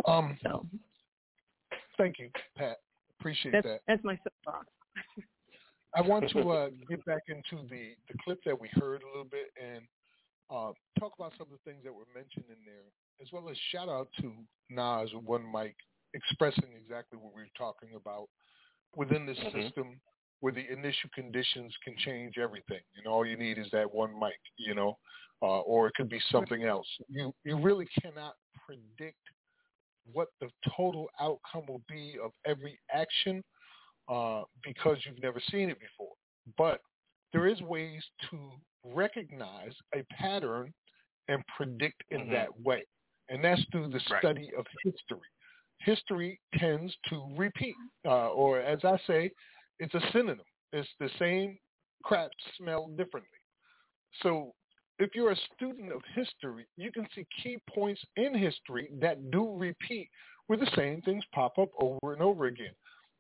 Um, so. Thank you, Pat. Appreciate that's, that. That's my soapbox. I want to uh, get back into the, the clip that we heard a little bit and uh, talk about some of the things that were mentioned in there, as well as shout out to Nas One Mic expressing exactly what we are talking about within this Mhm. system where the initial conditions can change everything. And all you need is that one mic, you know, uh, or it could be something else. You you really cannot predict what the total outcome will be of every action uh, because you've never seen it before. But there is ways to recognize a pattern and predict in Mhm. that way, and that's through the Right. study of history. History tends to repeat, uh, or as I say, it's a synonym. It's the same crap smelled differently. So if you're a student of history, you can see key points in history that do repeat where the same things pop up over and over again.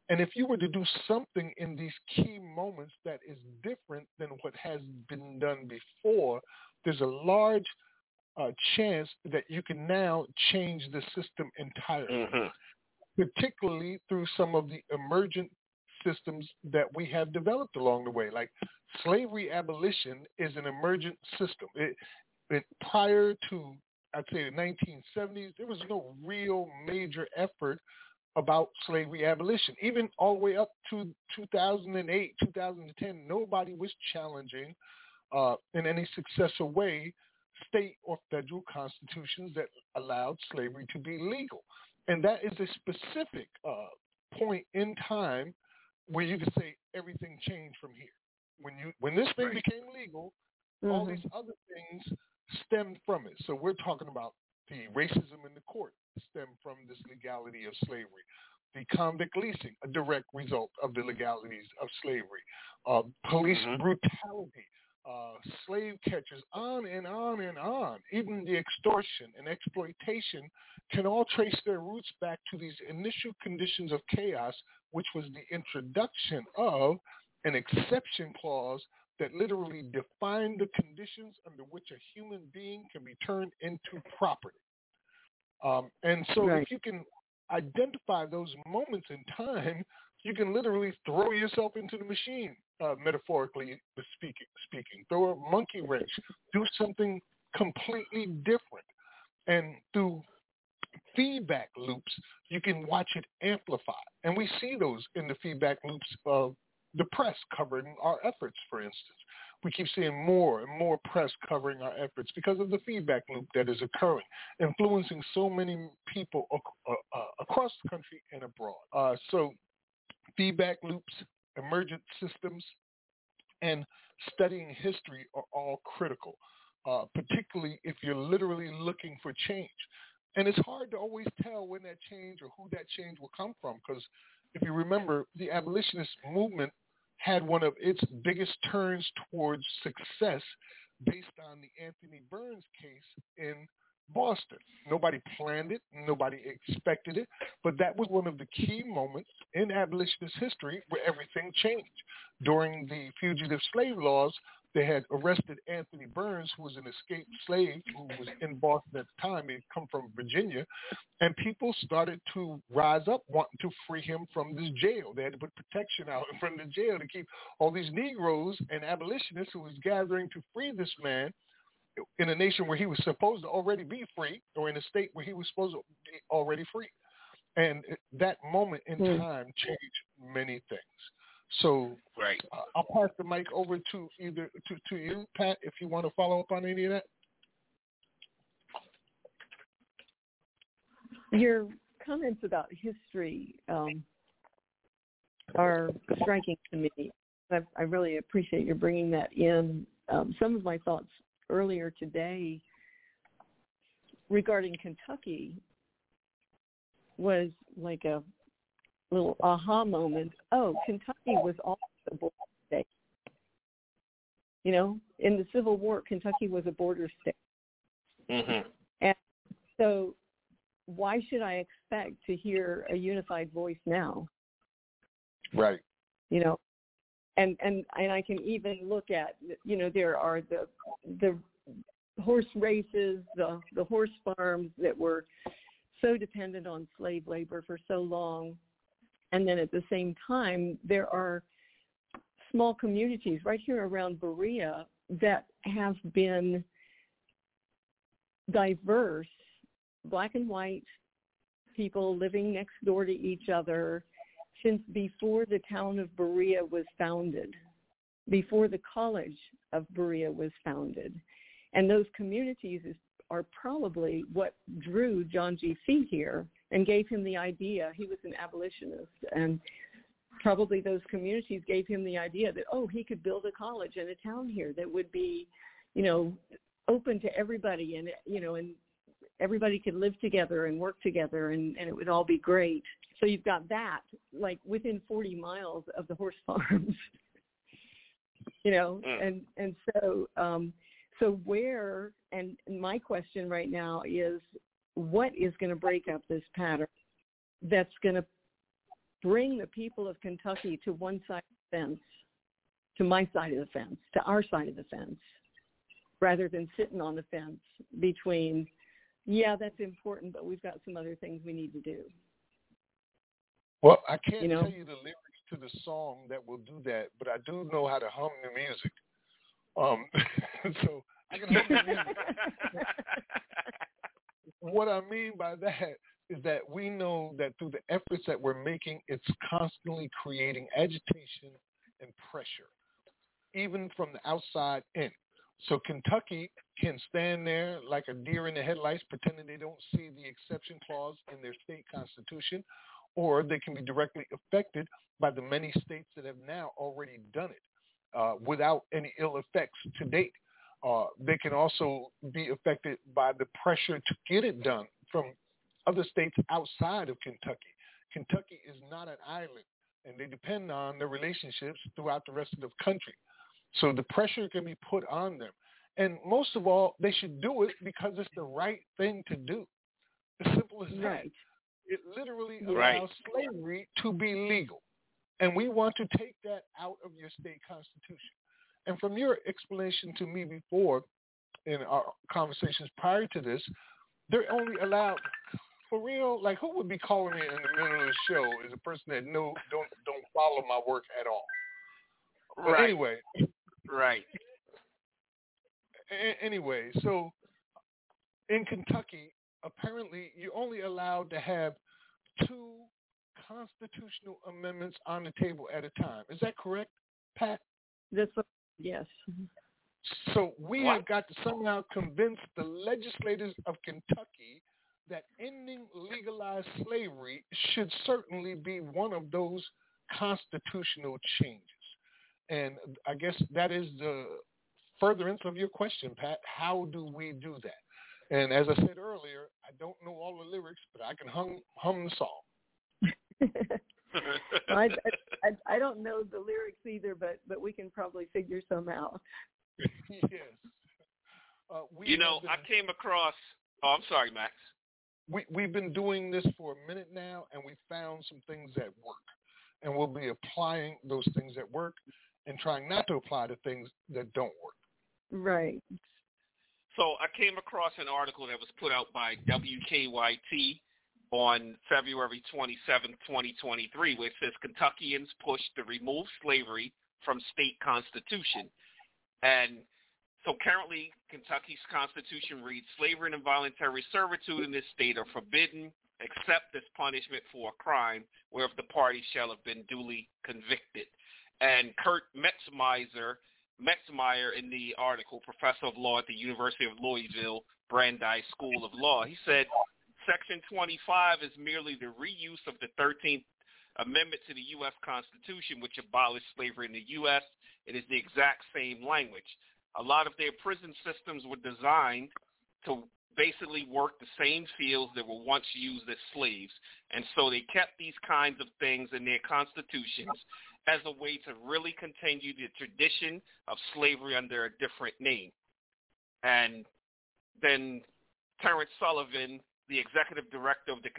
And if you were to do something in these key moments that is different than what has been done before, there's a large uh, chance that you can now change the system entirely, Mhm. particularly through some of the emergent systems that we have developed along the way. Like slavery abolition is an emergent system. It, it prior to I'd say the 1970s, there was no real major effort about slavery abolition. Even all the way up to 2008, 2010, nobody was challenging uh, in any successful way state or federal constitutions that allowed slavery to be legal. And that is a specific uh, point in time where you could say everything changed from here. When you when this thing Right. became legal, all Mhm. these other things stemmed from it. So we're talking about the racism in the court stemmed from this legality of slavery. The convict leasing, a direct result of the legalities of slavery. Uh, police Mhm. brutality, uh, slave catchers, on and on and on. Even the extortion and exploitation can all trace their roots back to these initial conditions of chaos, which was the introduction of an exception clause that literally defined the conditions under which a human being can be turned into property. Um, and so Right. if you can identify those moments in time, you can literally throw yourself into the machine, uh, metaphorically speaking, speaking. Throw a monkey wrench, do something completely different. And through feedback loops, you can watch it amplify. And we see those in the feedback loops of the press covering our efforts, for instance. We keep seeing more and more press covering our efforts because of the feedback loop that is occurring, influencing so many people ac- uh, uh, across the country and abroad. Uh, so feedback loops, emergent systems, and studying history are all critical, uh, particularly if you're literally looking for change. And it's hard to always tell when that change or who that change will come from because if you remember, the abolitionist movement had one of its biggest turns towards success based on the Anthony Burns case in Boston. Nobody planned it, nobody expected it, but that was one of the key moments in abolitionist history where everything changed. During the fugitive slave laws, they had arrested Anthony Burns, who was an escaped slave who was in Boston at the time. He had come from Virginia, and people started to rise up wanting to free him from this jail. They had to put protection out in front of the jail to keep all these Negroes and abolitionists who was gathering to free this man in a nation where he was supposed to already be free, or in a state where he was supposed to be already free. And that moment in Hmm. time changed many things. So Right. uh, I'll pass the mic over to either to, to you, Pat, if you want to follow up on any of that. Your comments about history um, are striking to me. I, I really appreciate your bringing that in. Um, some of my thoughts earlier today regarding Kentucky was like a little aha moment. Oh, Kentucky was also a border state. You know, in the Civil War, Kentucky was a border state. Mm-hmm. And so why should I expect to hear a unified voice now? Right. You know, and and and I can even look at you know there are the the horse races, the the horse farms that were so dependent on slave labor for so long, And then at the same time, there are small communities right here around Berea that have been diverse, black and white people living next door to each other since before the town of Berea was founded, before the College of Berea was founded. And those communities is, are probably what drew John G. Fee here and gave him the idea. He was an abolitionist and probably those communities gave him the idea that, oh, he could build a college and a town here that would be, you know, open to everybody and, you know, and everybody could live together and work together and, and it would all be great. So you've got that like within 40 miles of the horse farms, you know, mm. and, and so, um, so where, and my question right now is what is going to break up this pattern that's going to bring the people of Kentucky to one side of the fence, to my side of the fence, to our side of the fence, rather than sitting on the fence between, yeah, that's important, but we've got some other things we need to do. Well, I can't you know? tell you the lyrics to the song that will do that, but I do know how to hum the music. Um, so I can hum the music. what I mean by that is that we know that through the efforts that we're making, it's constantly creating agitation and pressure, even from the outside in. So Kentucky can stand there like a deer in the headlights, pretending they don't see the exception clause in their state constitution, or they can be directly affected by the many states that have now already done it uh, without any ill effects to date. Uh, they can also be affected by the pressure to get it done from other states outside of Kentucky. Kentucky is not an island, and they depend on the relationships throughout the rest of the country. So the pressure can be put on them. And most of all, they should do it because it's the right thing to do. As simple as right. that. It literally allows slavery to be legal. And we want to take that out of your state constitution. And from your explanation to me before in our conversations prior to this, they're only allowed for real, like who would be calling me in the middle of the show is a person that no don't don't follow my work at all. But right. anyway. Right. A- anyway, so in Kentucky, apparently you're only allowed to have two constitutional amendments on the table at a time. Is that correct, Pat? That's yes. So we what? have got to somehow convince the legislators of Kentucky that ending legalized slavery should certainly be one of those constitutional changes. And I guess that is the furtherance of your question, Pat. How do we do that? And as I said earlier, I don't know all the lyrics, but I can hum, hum the song. I, I, I don't know the lyrics either, but but we can probably figure some out. yes. Uh, you know, been, I came across. Oh, I'm sorry, Max we, we've been doing this for a minute now, and we found some things that work. And we'll be applying those things that work and trying not to apply to things that don't work. Right. So I came across an article that was put out by WKYT on February 27, 2023, which says Kentuckians push to remove slavery from state constitution. And so currently, Kentucky's constitution reads, slavery and involuntary servitude in this state are forbidden except as punishment for a crime whereof the party shall have been duly convicted. And Kurt Metzmeiser, Metzmeier in the article, professor of law at the University of Louisville Brandeis School of Law, he said, Section 25 is merely the reuse of the 13th Amendment to the U.S. Constitution, which abolished slavery in the U.S. It is the exact same language a lot of their prison systems were designed to basically work the same fields that were once used as slaves. And so they kept these kinds of things in their constitutions as a way to really continue the tradition of slavery under a different name. And then Terrence Sullivan, the executive director of the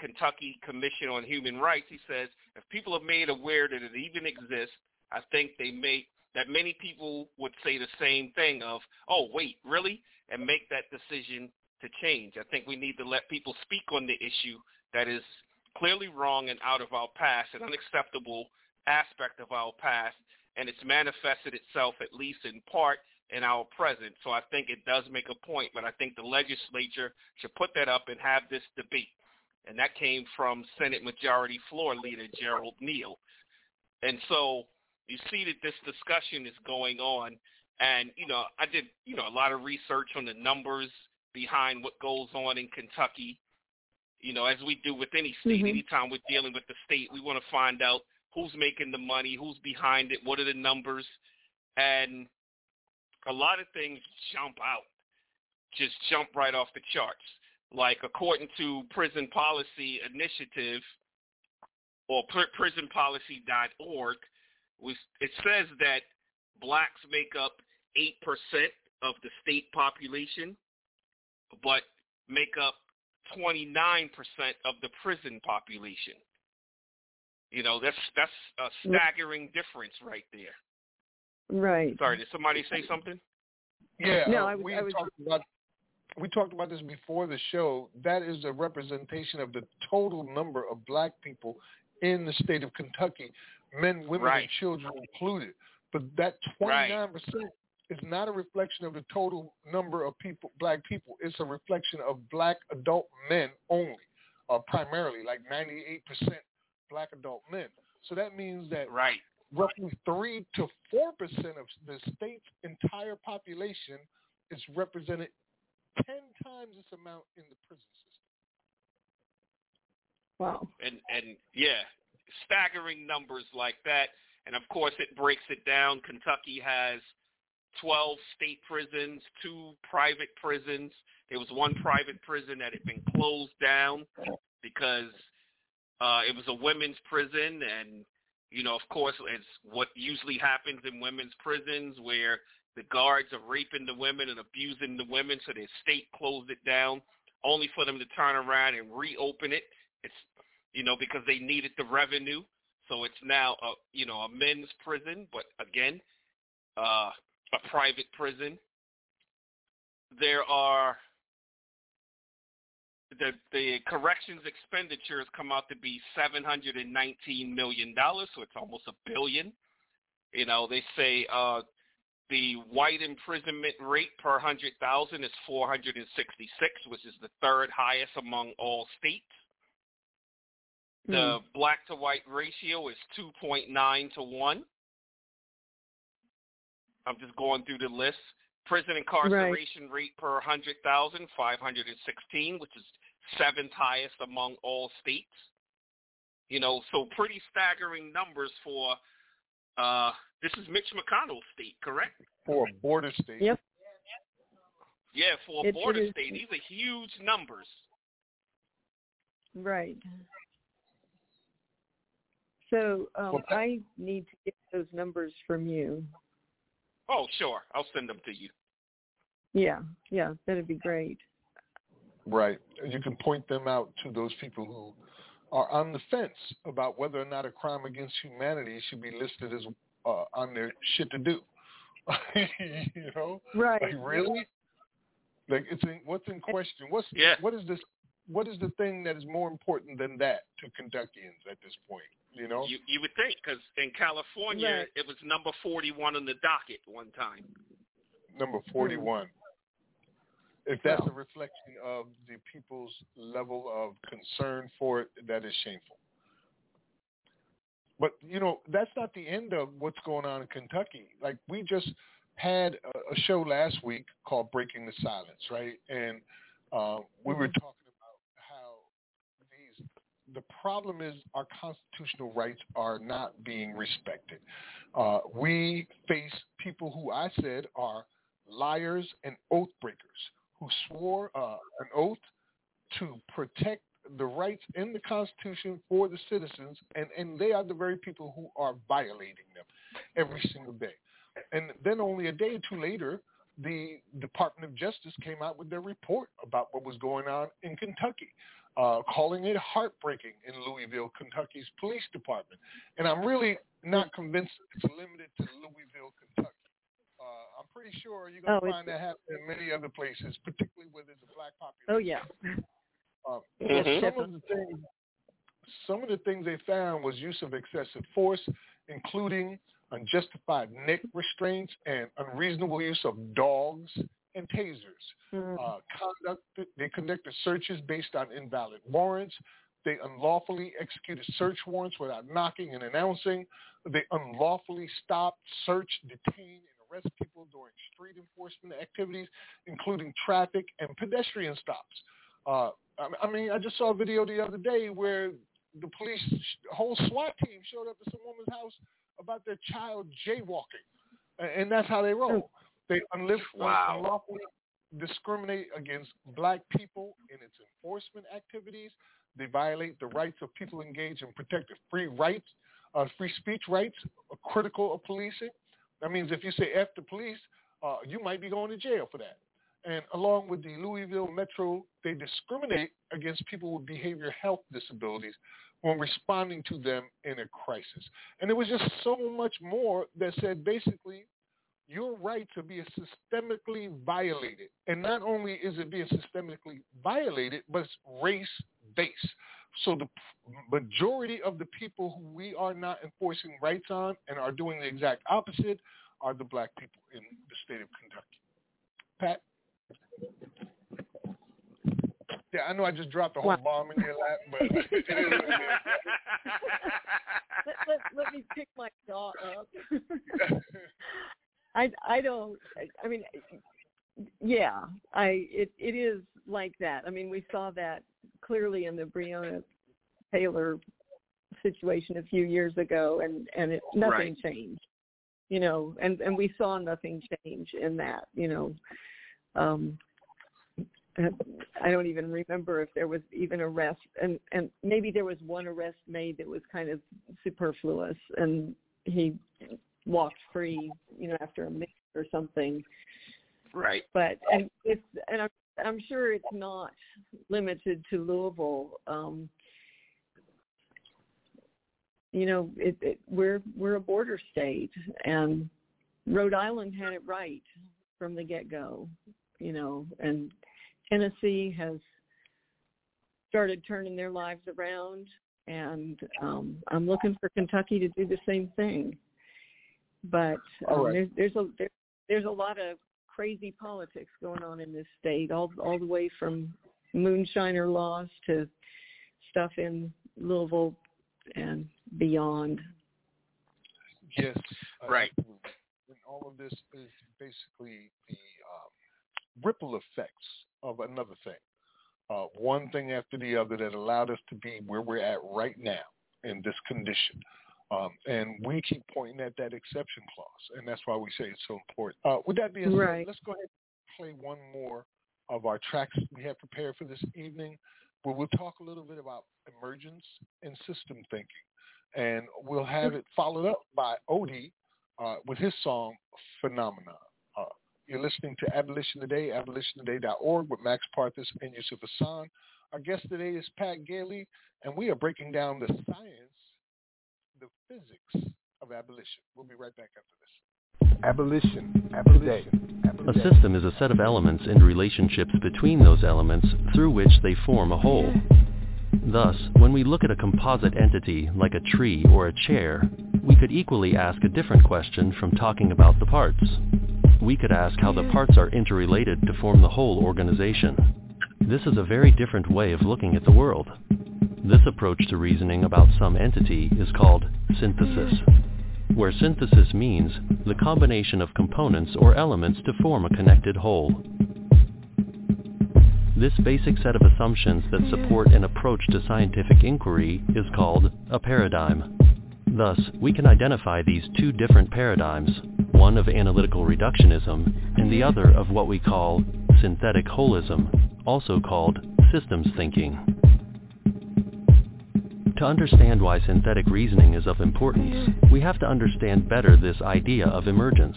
Kentucky Commission on Human Rights, he says, if people are made aware that it even exists, I think they may that many people would say the same thing of, oh, wait, really? And make that decision to change. I think we need to let people speak on the issue that is clearly wrong and out of our past, and unacceptable aspect of our past, and it's manifested itself at least in part in our present. So I think it does make a point, but I think the legislature should put that up and have this debate. And that came from Senate Majority Floor Leader Gerald Neal. And so you see that this discussion is going on. And, you know, I did, you know, a lot of research on the numbers behind what goes on in Kentucky. You know, as we do with any state, mm-hmm. anytime we're dealing with the state, we want to find out who's making the money, who's behind it, what are the numbers. And a lot of things jump out, just jump right off the charts. Like according to Prison Policy Initiative or prisonpolicy.org, it says that blacks make up 8% of the state population, but make up 29% of the prison population. You know, that's that's a staggering difference right there. Right. Sorry, did somebody say something? Yeah. No, uh, I was, we I was talked about we talked about this before the show. That is a representation of the total number of black people in the state of Kentucky, men, women, right. and children included. But that 29% right. is not a reflection of the total number of people, black people. It's a reflection of black adult men only, uh, primarily, like 98% black adult men. So that means that right. roughly 3 to 4% of the state's entire population is represented 10 times this amount in the prison system. Wow. And and yeah, staggering numbers like that. And of course, it breaks it down. Kentucky has 12 state prisons, two private prisons. There was one private prison that had been closed down because uh, it was a women's prison, and you know, of course, it's what usually happens in women's prisons where the guards are raping the women and abusing the women, so the state closed it down, only for them to turn around and reopen it. It's you know because they needed the revenue, so it's now a you know a men's prison, but again, uh, a private prison. There are the the corrections expenditures come out to be seven hundred and nineteen million dollars, so it's almost a billion. You know, they say uh, the white imprisonment rate per hundred thousand is four hundred and sixty six, which is the third highest among all states. The mm. black to white ratio is two point nine to one. I'm just going through the list. Prison incarceration right. rate per 100,000, 516, which is seventh highest among all states. You know, so pretty staggering numbers for uh this is Mitch McConnell's state, correct? For a border state. Yep. Yeah, for a it, border it state. These are huge numbers. Right. So um, well, I need to get those numbers from you. Oh, sure. I'll send them to you. Yeah, yeah, that'd be great. Right. You can point them out to those people who are on the fence about whether or not a crime against humanity should be listed as uh, on their shit to do. you know? Right. Like, really? Like it's in, what's in question? What's yeah. what is this? What is the thing that is more important than that to Kentuckians at this point? You know, you you would think because in California right. it was number forty one on the docket one time. Number forty one. If that's a reflection of the people's level of concern for it, that is shameful. But you know, that's not the end of what's going on in Kentucky. Like we just had a, show last week called Breaking the Silence, right? And uh, we were mm-hmm. talking about how these the problem is our constitutional rights are not being respected. Uh, we face people who I said are liars and oath breakers who swore uh, an oath to protect the rights in the Constitution for the citizens, and, and they are the very people who are violating them every single day. And then only a day or two later, the Department of Justice came out with their report about what was going on in Kentucky, uh, calling it heartbreaking in Louisville, Kentucky's police department. And I'm really not convinced it's limited to Louisville, Kentucky. I'm pretty sure you're going to oh, find that happen in many other places, particularly where there's a black population. Oh yeah. Um, mm-hmm. Some of the things, some of the things they found was use of excessive force, including unjustified neck restraints and unreasonable use of dogs and tasers. Mm-hmm. Uh, conducted, they conducted searches based on invalid warrants. They unlawfully executed search warrants without knocking and announcing. They unlawfully stopped, searched, detained, and arrested people during street enforcement activities, including traffic and pedestrian stops. Uh, I mean, I just saw a video the other day where the police, whole SWAT team showed up at some woman's house about their child jaywalking, and that's how they roll. They wow. unlawfully discriminate against black people in its enforcement activities. They violate the rights of people engaged in protected free rights, uh, free speech rights, critical of policing. That means if you say F the police, uh, you might be going to jail for that. And along with the Louisville Metro, they discriminate against people with behavioral health disabilities when responding to them in a crisis. And there was just so much more that said basically your rights are being systemically violated. And not only is it being systemically violated, but it's race-based. So the majority of the people who we are not enforcing rights on and are doing the exact opposite are the black people in the state of Kentucky. Pat? Yeah, I know I just dropped a whole bomb in your lap, but let, let, let me pick my jaw up. I I don't. I mean, yeah, I it it is like that. I mean, we saw that clearly in the Breonna Taylor situation a few years ago, and and it, nothing right. changed. You know, and and we saw nothing change in that. You know, um, I don't even remember if there was even arrest, and and maybe there was one arrest made that was kind of superfluous, and he walked free, you know, after a minute or something. Right. But and it's and I'm I'm sure it's not limited to Louisville. Um, you know, it, it, we're we're a border state, and Rhode Island had it right from the get go. You know, and Tennessee has started turning their lives around, and um, I'm looking for Kentucky to do the same thing. But um, right. there's, there's a there, there's a lot of crazy politics going on in this state, all all the way from moonshiner laws to stuff in Louisville and beyond. Yes, right. and all of this is basically the um, ripple effects of another thing. Uh, one thing after the other that allowed us to be where we're at right now in this condition. Um, and we keep pointing at that exception clause, and that's why we say it's so important. Uh, with that being right. said, let's go ahead and play one more of our tracks we have prepared for this evening, where we'll talk a little bit about emergence and system thinking. And we'll have it followed up by Odie uh, with his song, Phenomenon. You're listening to Abolition Today, abolitiontoday.org with Max Parthas and Yusuf Hassan. Our guest today is Pat Gailey, and we are breaking down the science, the physics of abolition. We'll be right back after this. Abolition. Abolition. A system is a set of elements and relationships between those elements through which they form a whole. Thus, when we look at a composite entity like a tree or a chair, we could equally ask a different question from talking about the parts we could ask how the parts are interrelated to form the whole organization. This is a very different way of looking at the world. This approach to reasoning about some entity is called synthesis, where synthesis means the combination of components or elements to form a connected whole. This basic set of assumptions that support an approach to scientific inquiry is called a paradigm. Thus, we can identify these two different paradigms, one of analytical reductionism and the other of what we call synthetic holism, also called systems thinking. To understand why synthetic reasoning is of importance, we have to understand better this idea of emergence.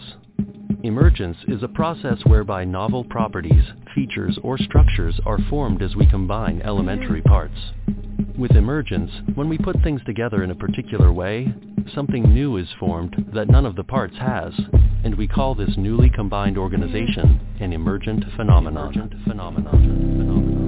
Emergence is a process whereby novel properties, features, or structures are formed as we combine elementary parts. With emergence, when we put things together in a particular way, something new is formed that none of the parts has, and we call this newly combined organization an emergent phenomenon. Emergent phenomenon. phenomenon.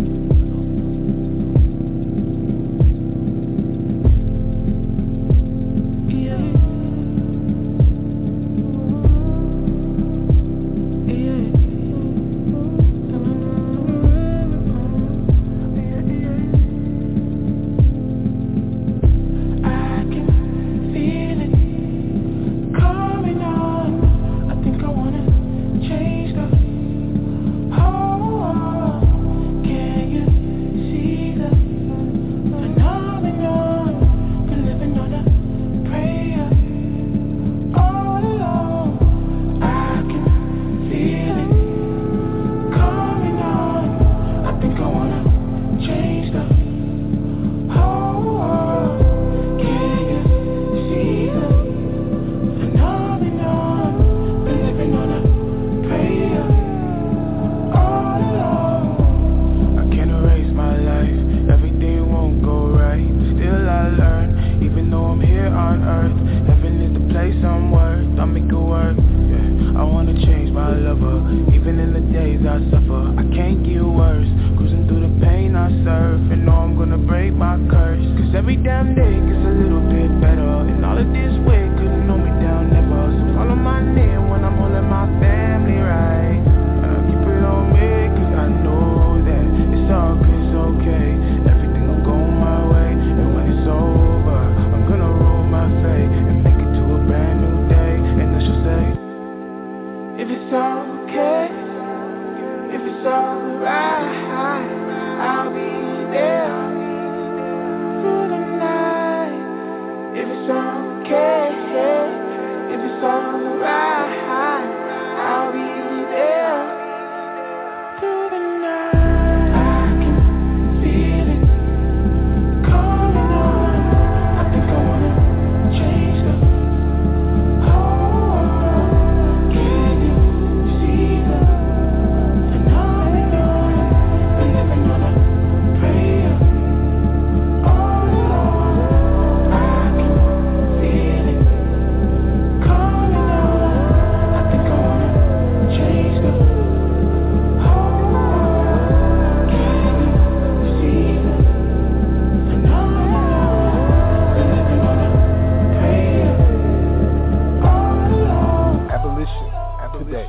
Along Abolition. Today.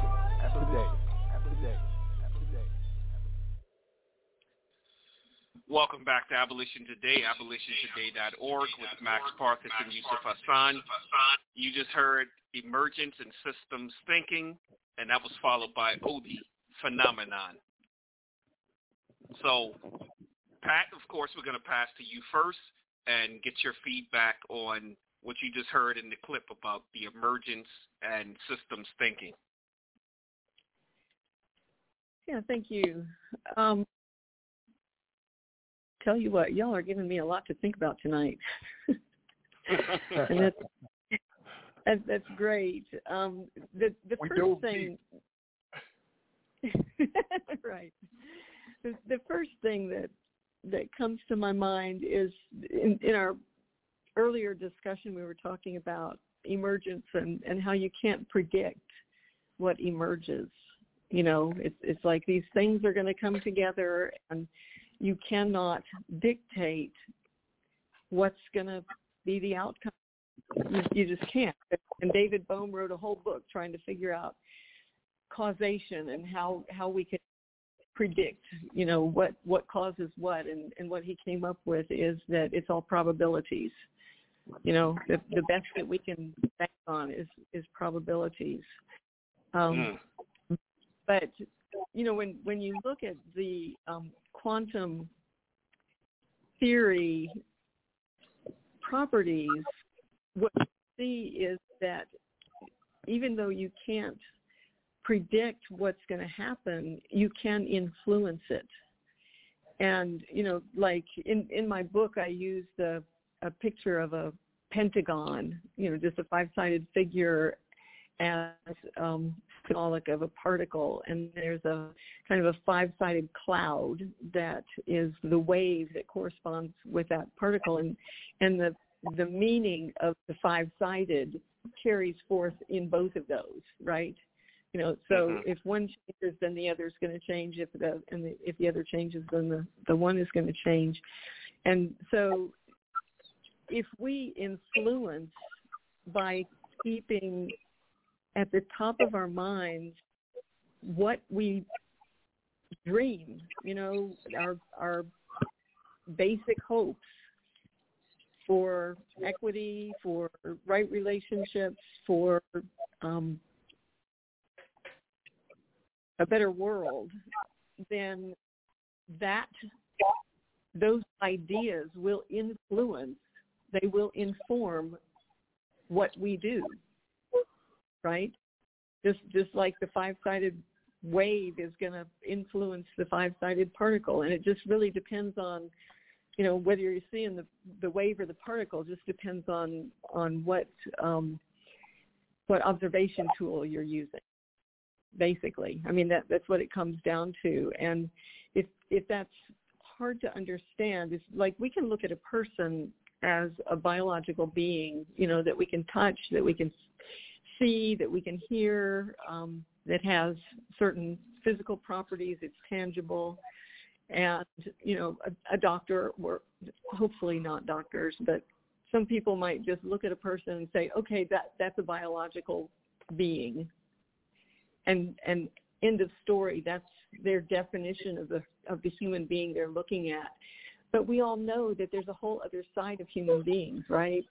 Today. Today. Today. Welcome back to Abolition Today, abolitiontoday.org with Max Parthas and Yusuf Hassan. You just heard Emergence and Systems Thinking, and that was followed by Odie, Phenomenon. So, Pat, of course, we're going to pass to you first and get your feedback on what you just heard in the clip about the emergence and systems thinking. Yeah, thank you. Um, tell you what, y'all are giving me a lot to think about tonight, and that's that's, that's great. Um, the the We first thing, right? The, the first thing that that comes to my mind is in, in our earlier discussion we were talking about emergence and and how you can't predict what emerges. You know it's it's like these things are going to come together and you cannot dictate what's going to be the outcome. You, you just can't. And david bohm wrote a whole book trying to figure out causation and how how we can predict you know what what causes what. And and what he came up with is that it's all probabilities you know the the best that we can bank on is is probabilities. Um but you know when when you look at the um quantum theory properties what you see is that even though you can't predict what's going to happen you can influence it. And you know like in in my book i use the a picture of a pentagon you know just a five sided figure as um symbolic of a particle. And there's a kind of a five sided cloud that is the wave that corresponds with that particle. And and the the meaning of the five sided carries forth in both of those right? You know so Mhm. if one changes then the other is going to change. If the and the, if the other changes then the the one is going to change. And so if we influence by keeping at the top of our minds what we dream you know our our basic hopes for equity for right relationships for um a better world, then that those ideas will influence, they will inform what we do, right? Just just like the five-sided wave is going to influence the five-sided particle, and it just really depends on, you know, whether you're seeing the the wave or the particle. Just depends on on what um, what observation tool you're using basically. I mean that that's what it comes down to. And if if that's hard to understand, is like we can look at a person as a biological being, you know, that we can touch, that we can see, that we can hear, um, that has certain physical properties, it's tangible. And, you know, a, a doctor, or hopefully not doctors, but some people might just look at a person and say, okay, that, that's a biological being. And, and end of story. That's their definition of the, of the human being they're looking at. But we all know that there's a whole other side of human beings, right?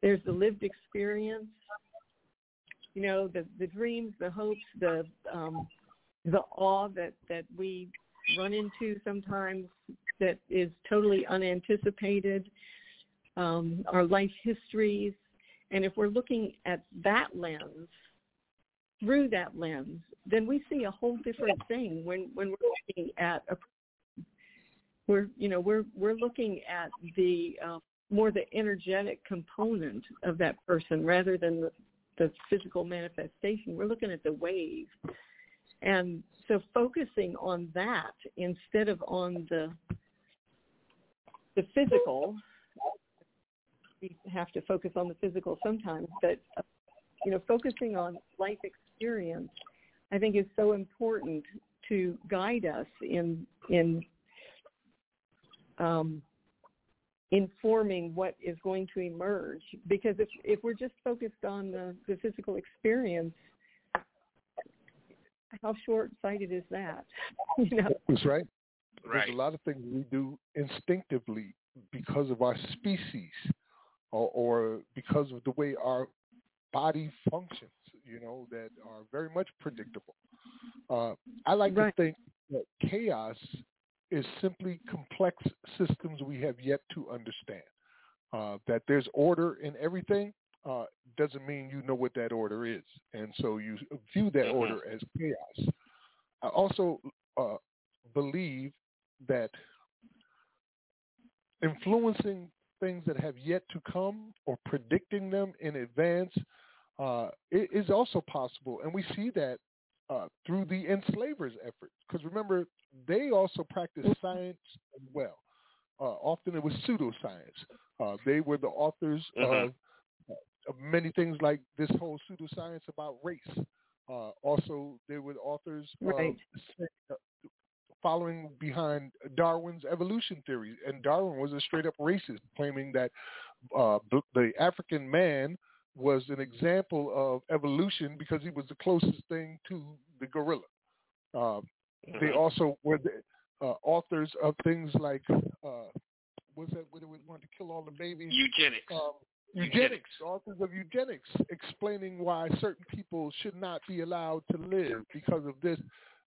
There's the lived experience, you know, the the dreams, the hopes, the um, the awe that that we run into sometimes that is totally unanticipated, um, our life histories, and if we're looking at that lens, through that lens, then we see a whole different thing when when we're looking at a we're you know we're we're looking at the uh, more the energetic component of that person rather than the, the physical manifestation. We're looking at the wave, and so focusing on that instead of on the the physical. We have to focus on the physical sometimes, but uh, you know, focusing on life experience, I think is so important to guide us in in um, informing what is going to emerge. Because if if we're just focused on the, the physical experience, how short sighted is that? you know? That's right. Right. There's a lot of things we do instinctively because of our species or, or because of the way our body functions, you know, that are very much predictable. Uh, I like right. to think that chaos is simply complex systems we have yet to understand. Uh, that there's order in everything uh, doesn't mean you know what that order is, and so you view that order as chaos. I also uh, believe that influencing things that have yet to come or predicting them in advance uh, is also possible, and we see that uh, through the enslavers' effort. Because remember, they also practiced science as well. Uh, often it was pseudoscience. Uh, they were the authors of, of many things like this whole pseudoscience about race. Uh, also, they were the authors Right. of uh, following behind Darwin's evolution theory. And Darwin was a straight up racist, claiming that uh, the, the African man was an example of evolution because he was the closest thing to the gorilla. Uh, They also were the uh, authors of things like uh, what's that? What do we want to kill all the babies? Eugenics. Um, Eugenics. eugenics, authors of eugenics, explaining why certain people should not be allowed to live because of this,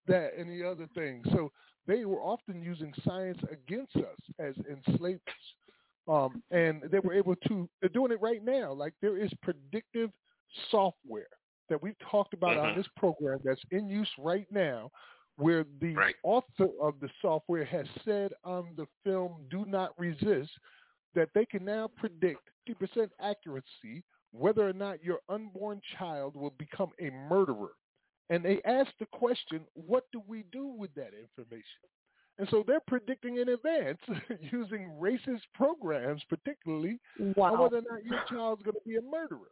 that, and the other thing. So they were often using science against us as enslavers. Um, and they were able to, they're doing it right now. Like there is predictive software that we've talked about on Mhm. this program that's in use right now where the Right. author of the software has said on the film Do Not Resist that they can now predict 50% accuracy whether or not your unborn child will become a murderer. And they asked the question, what do we do with that information? And so they're predicting in advance using racist programs, particularly, on Wow. whether or not your child's going to be a murderer.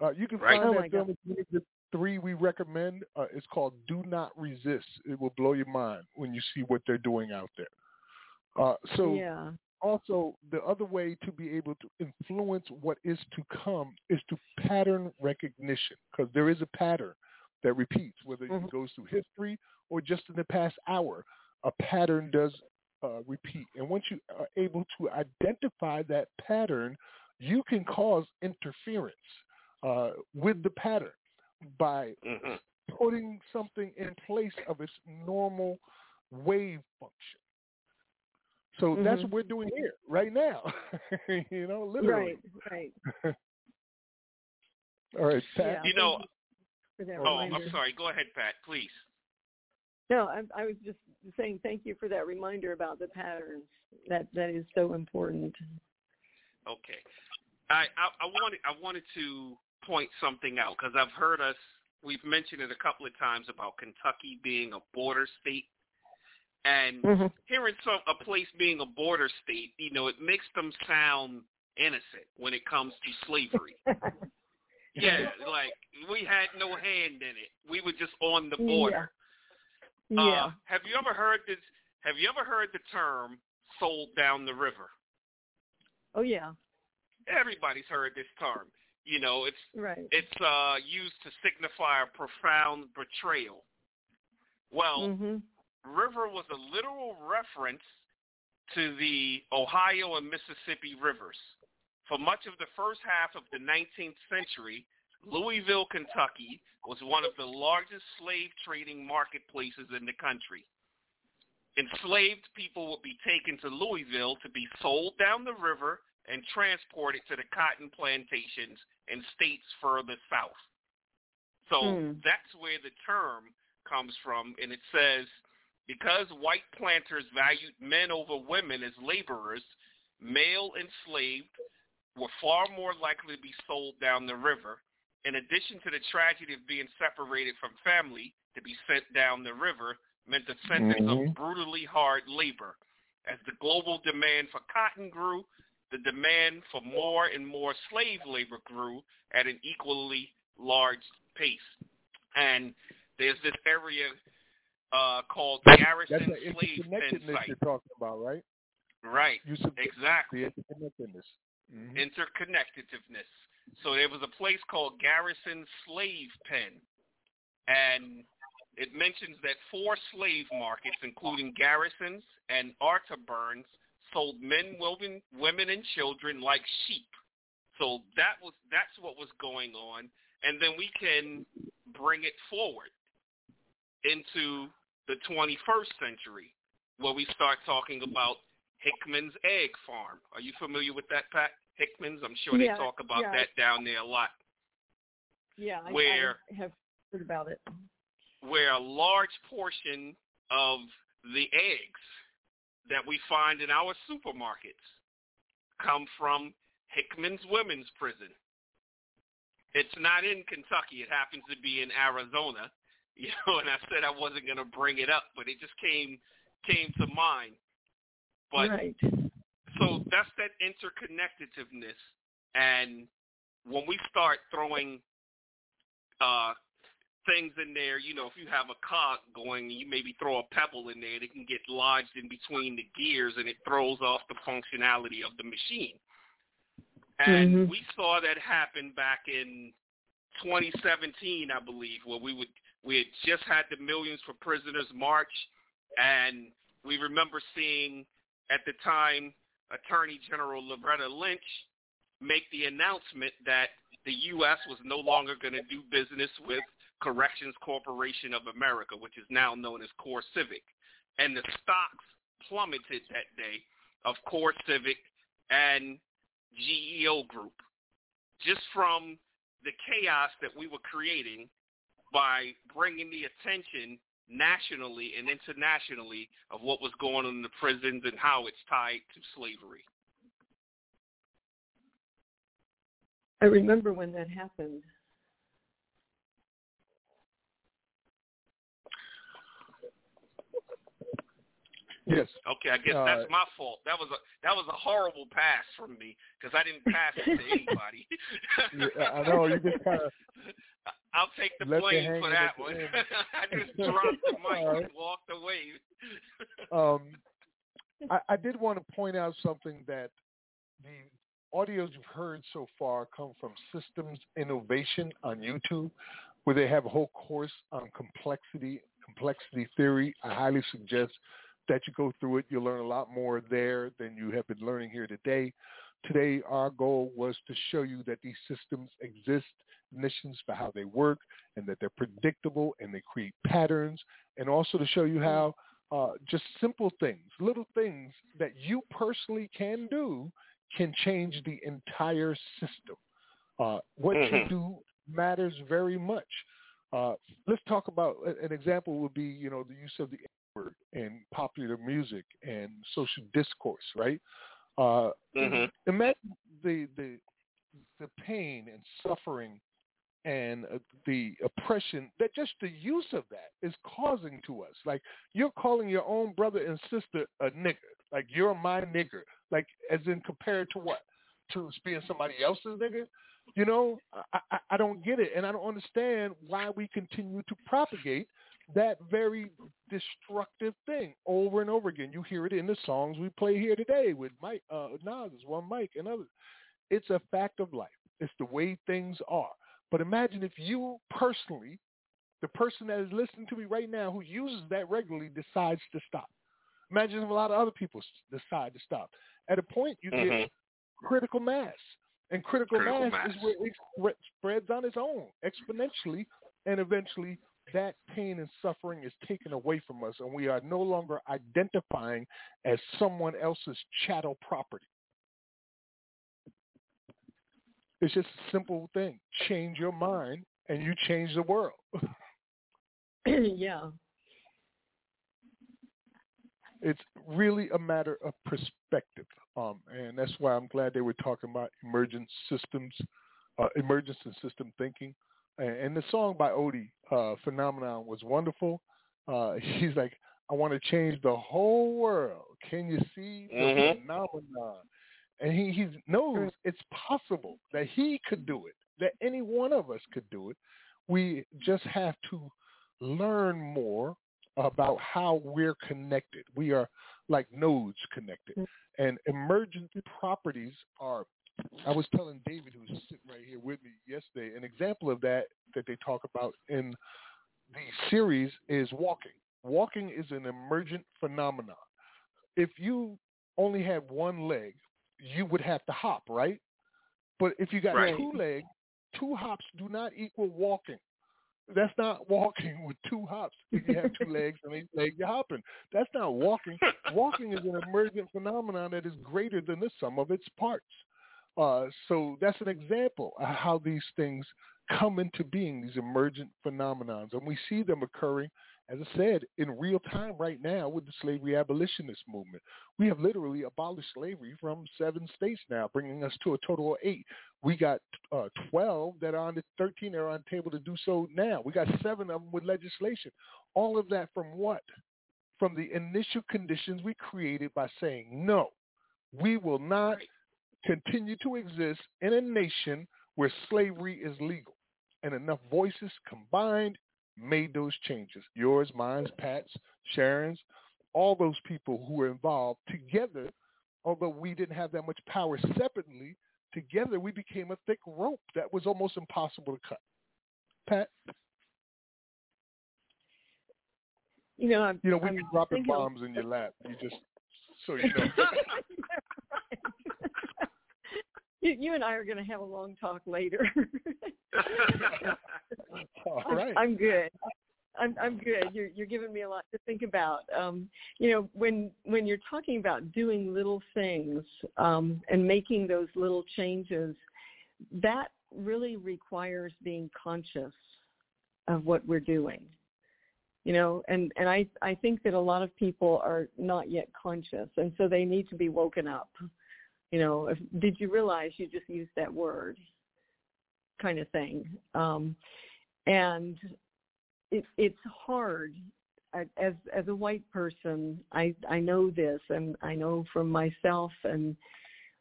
Uh, you can Right. find Oh that film. It's the three we recommend. Uh, it's called Do Not Resist. It will blow your mind when you see what they're doing out there. Uh, so yeah. also the other way to be able to influence what is to come is to pattern recognition because there is a pattern that repeats whether it Mhm. goes through history or just in the past hour a pattern does uh, repeat and once you are able to identify that pattern you can cause interference uh, with the pattern by Mhm. putting something in place of its normal wave function. So that's Mhm. what we're doing here right now. you know, literally. Right. Right. All right, Pat. Yeah. You know, thank for that oh. I'm sorry. Go ahead, Pat, please. No, I, I was just saying thank you for that reminder about the patterns. That that is so important. Okay. I, I, I wanted I wanted to point something out because I've heard us we've mentioned it a couple of times about Kentucky being a border state, and Mhm. hearing some a place being a border state, you know, it makes them sound innocent when it comes to slavery. yeah, like we had no hand in it. We were just on the border. Yeah. Uh, have you ever heard this? Have you ever heard the term "sold down the river"? Oh yeah. Everybody's heard this term. You know, it's right. it's uh, used to signify a profound betrayal. Well, mm-hmm. river was a literal reference to the Ohio and Mississippi rivers. For much of the first half of the 19th century, Louisville, Kentucky was one of the largest slave trading marketplaces in the country. Enslaved people would be taken to Louisville to be sold down the river and transported to the cotton plantations in states further south. So Hmm. that's where the term comes from, and it says because white planters valued men over women as laborers, male enslaved were far more likely to be sold down the river. In addition to the tragedy of being separated from family, to be sent down the river meant a sentence Mhm. of brutally hard labor. As the global demand for cotton grew, the demand for more and more slave labor grew at an equally large pace. And there's this area uh, called That's Garrison the Slave Pen interconnectedness Site. you're talking about, right? Right, exactly. the interconnectedness. Mhm. interconnectedness. So there was a place called Garrison Slave Pen, and it mentions that four slave markets, including Garrison's and Arthur Burns, sold men, women, women, and children like sheep. So that was that's what was going on, and then we can bring it forward into the 21st century, where we start talking about Hickman's Egg Farm. Are you familiar with that, Pat? Hickman's? I'm sure Yeah, they talk about yeah. that down there a lot. Yeah, I, Where- I have heard about it. Where a large portion of the eggs that we find in our supermarkets come from Hickman's Women's Prison. It's not in Kentucky. It happens to be in Arizona. You know, and I said I wasn't going to bring it up, but it just came came to mind. But right. That's that interconnectedness. And when we start throwing uh things in there you know if you have a cog going you maybe throw a pebble in there it can get lodged in between the gears and it throws off the functionality of the machine. And Mhm. we saw that happen back in 2017 i believe where we would we had just had the millions for prisoners march. And we remember seeing at the time Attorney General Loretta Lynch make the announcement that the U.S. was no longer going to do business with Corrections Corporation of America, which is now known as Core Civic. And the stocks plummeted that day of Core Civic and GEO Group just from the chaos that we were creating by bringing the attention nationally and internationally of what was going on in the prisons and how it's tied to slavery. I remember when that happened. Yes. Okay, I guess Uh, that's my fault. That was a that was a horrible pass from me because I didn't pass it to anybody. Yeah, I know you just kind of I'll take the blame for that one. I just dropped the mic right. and walked away. um, I, I did want to point out something that the audios you've heard so far come from Systems Innovation on YouTube, where they have a whole course on complexity, complexity theory. I highly suggest that you go through it. You'll learn a lot more there than you have been learning here today. Today, our goal was to show you that these systems exist, missions for how they work, and that they're predictable and they create patterns, and also to show you how uh, just simple things, little things that you personally can do can change the entire system. Uh, what you Mhm. do matters very much. Uh, let's talk about an example would be, you know, the use of the in popular music and social discourse, right? Uh, Mhm. Imagine the the the pain and suffering and uh, the oppression that just the use of that is causing to us. Like you're calling your own brother and sister a nigger. Like you're my nigger. Like as in compared to what? to being somebody else's nigga. You know, I, I, I don't get it, and I don't understand why we continue to propagate that very destructive thing over and over again. You hear it in the songs we play here today with Mic, uh, Nas, one Mic, and others. It's a fact of life. It's the way things are. But imagine if you personally, the person that is listening to me right now who uses that regularly decides to stop. Imagine if a lot of other people decide to stop. At a point, you mm-hmm. get critical mass. And critical, critical mass, mass, is where it spreads on its own exponentially, and eventually that pain and suffering is taken away from us, and we are no longer identifying as someone else's chattel property. It's just a simple thing. Change your mind, and you change the world. yeah. It's really a matter of perspective, um, and that's why I'm glad they were talking about emergent systems, uh, emergence and system thinking. And, and the song by Odie, uh, "Phenomenon," was wonderful. Uh, he's like, "I want to change the whole world. Can you see the mm-hmm. phenomenon?" And he, he knows it's possible that he could do it, that any one of us could do it. We just have to learn more about how we're connected. We are like nodes connected. Mm-hmm. And emergent properties are, I was telling David, who's sitting right here with me yesterday, an example of that that they talk about in the series is walking. Walking is an emergent phenomenon. If you only have one leg, you would have to hop, right? But if you got right. two legs, two hops do not equal walking. That's not walking with two hops. If you have two legs and each leg, you're hopping. That's not walking. walking is an emergent phenomenon that is greater than the sum of its parts. Uh, so that's an example of how these things come into being, these emergent phenomenons. And we see them occurring as I said, in real time right now with the slavery abolitionist movement. We have literally abolished slavery from seven states now, bringing us to a total of eight. We got uh, 12 that are on the 13 that are on the table to do so now. We got seven of them with legislation. All of that from what? From the initial conditions we created by saying, no, we will not continue to exist in a nation where slavery is legal. And enough voices combined made those changes. Yours, mine, Pat's, Sharon's, all those people who were involved together, although we didn't have that much power separately, together we became a thick rope that was almost impossible to cut. Pat? You know, I'm, you know, we I'm be dropping bombs in your lap. You just so you know. you, you and I are going to have a long talk later. All right. I'm good. I'm I'm good. You're you're giving me a lot to think about. Um, you know, when when you're talking about doing little things um, and making those little changes, that really requires being conscious of what we're doing. You know, and and I I think that a lot of people are not yet conscious, and so they need to be woken up. You know, if, did you realize you just used that word? Kind of thing. Um, and it, it's hard as as a white person i i know this and i know from myself and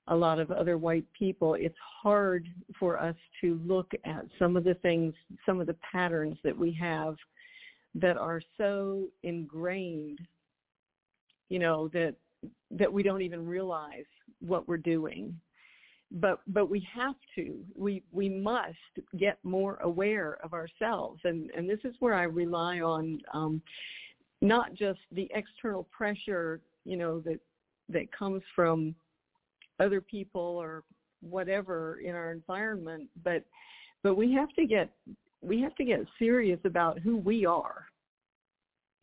a lot of other white people it's hard for us to look at some of the things some of the patterns that we have that are so ingrained you know that that we don't even realize what we're doing. But but we have to we we must get more aware of ourselves. And and this is where i rely on um not just the external pressure you know that that comes from other people or whatever in our environment but but we have to get we have to get serious about who we are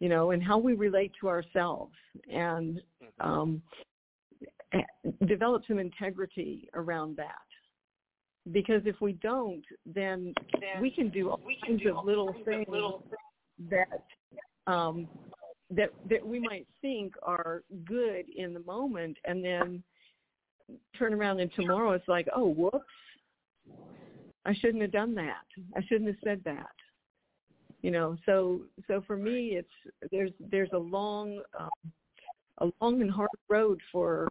you know and how we relate to ourselves. And um develop some integrity around that. Because if we don't, then we can do all kinds of little things that um, that that we might think are good in the moment, and then turn around and tomorrow it's like, oh, whoops, I shouldn't have done that. I shouldn't have said that. You know, so so for me, it's there's there's a long um, a long and hard road for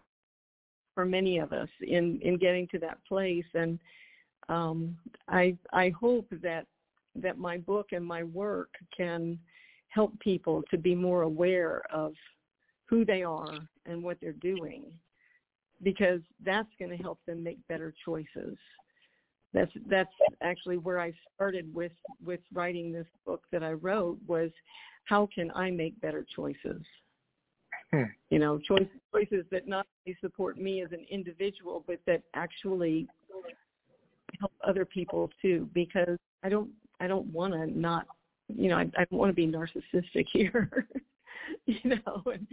for many of us in in getting to that place. And um i i hope that that my book and my work can help people to be more aware of who they are and what they're doing because that's going to help them make better choices. That's that's actually where I started with with writing this book that I wrote was how can I make better choices Hmm. you know choices choices that not only support me as an individual but that actually help other people too because I don't I don't want to not you know I, I don't want to be narcissistic here you know and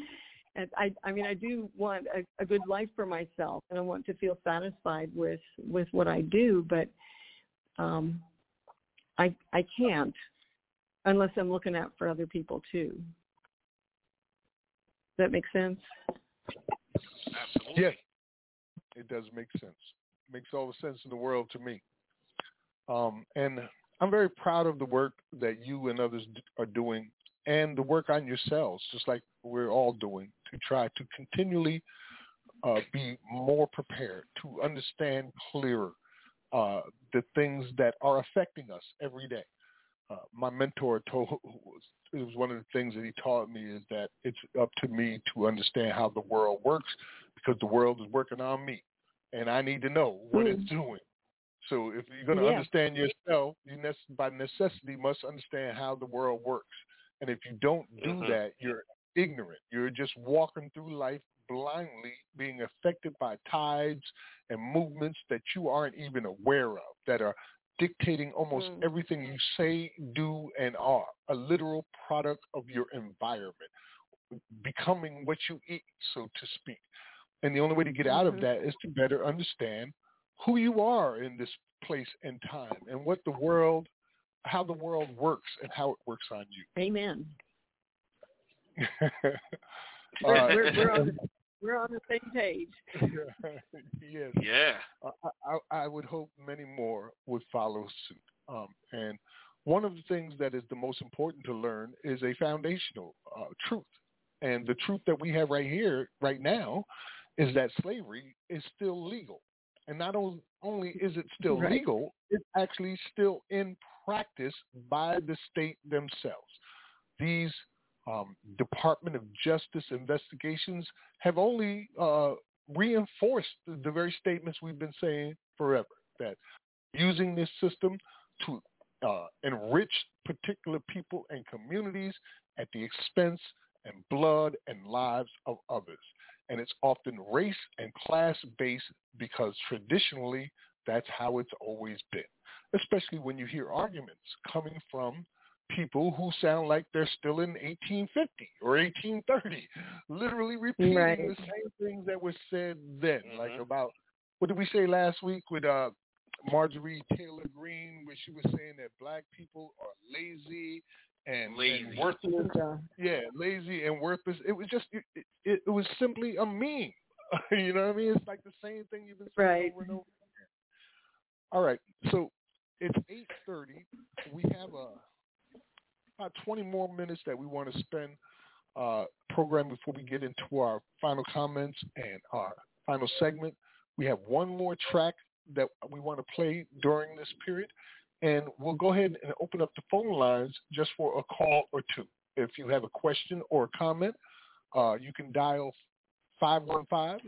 and I I mean I do want a, a good life for myself and I want to feel satisfied with with what I do but um I I can't unless I'm looking out for other people too. Does that make sense? Absolutely. Yes, it does make sense. Makes all the sense in the world to me. Um, and I'm very proud of the work that you and others are doing and the work on yourselves, just like we're all doing, to try to continually uh, be more prepared, to understand clearer uh, the things that are affecting us every day. Uh, my mentor told it was one of the things that he taught me is that it's up to me to understand how the world works because the world is working on me, and I need to know what it's doing. So if you're going to Yeah. understand yourself, you nec- by necessity must understand how the world works. And if you don't do Mhm. that, you're ignorant. You're just walking through life blindly, being affected by tides and movements that you aren't even aware of, that are dictating almost Mm. everything you say, do, and are, a literal product of your environment, becoming what you eat, so to speak. And the only way to get out of Mhm. that is to better understand who you are in this place and time and what the world, how the world works and how it works on you. Amen. Uh, We're, we're, we're, on, the, we're on the same page. yes. Yeah. I, I, I would hope many more would follow suit. Um, and one of the things that is the most important to learn is a foundational uh, truth. And the truth that we have right here, right now, is that slavery is still legal. And not only is it still Right. legal, it's actually still in practice by the state themselves. These um, Department of Justice investigations have only uh, reinforced the, very statements we've been saying forever that using this system to uh, enrich particular people and communities at the expense and blood and lives of others. And it's often race and class based because traditionally that's how it's always been, especially when you hear arguments coming from people who sound like they're still in 1850 or 1830, literally repeating Right. the same things that were said then, like Mhm. about what did we say last week with uh, Marjorie Taylor Greene, where she was saying that black people are lazy and, Lazy. and worthless. Yeah. Yeah, lazy and worthless. It was just it, it, it was simply a meme. you know what I mean? It's like the same thing you've been saying Right. over and over. All right, so it's eight thirty. We have a about twenty more minutes that we want to spend uh, program before we get into our final comments and our final segment. We have one more track that we want to play during this period, and we'll go ahead and open up the phone lines just for a call or two. If you have a question or a comment, uh, you can dial 515-605-9814.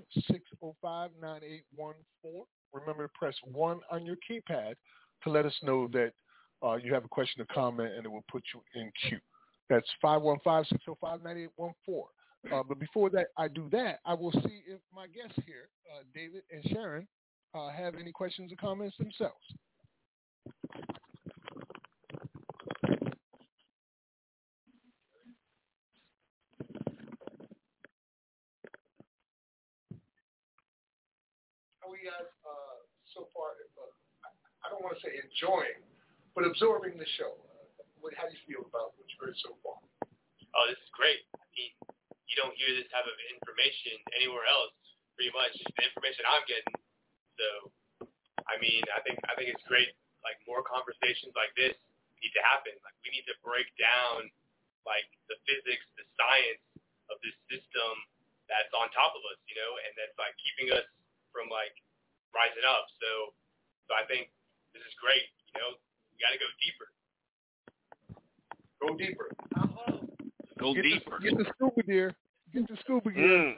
Remember to press 1 on your keypad to let us know that uh, you have a question or comment, and it will put you in queue. That's 515-605-9814. Uh, but before that, I do that, I will see if my guests here, uh, David and Sharon, uh, have any questions or comments themselves. How are you guys uh, so far? Uh, I- I don't want to say enjoying, but absorbing the show. Uh, what, how do you feel about what you've heard so far? oh, this is great. I mean, you don't hear this type of information anywhere else, pretty much. The information I'm getting. So, I mean, I think I think it's great. Like more conversations like this need to happen. Like we need to break down like the physics, the science of this system that's on top of us, you know, and that's like keeping us from like rising up. So, so I think this is great. You know, you got to go deeper. Go deeper. Go get deeper. The, get the scuba gear. Get the scuba gear. Mm.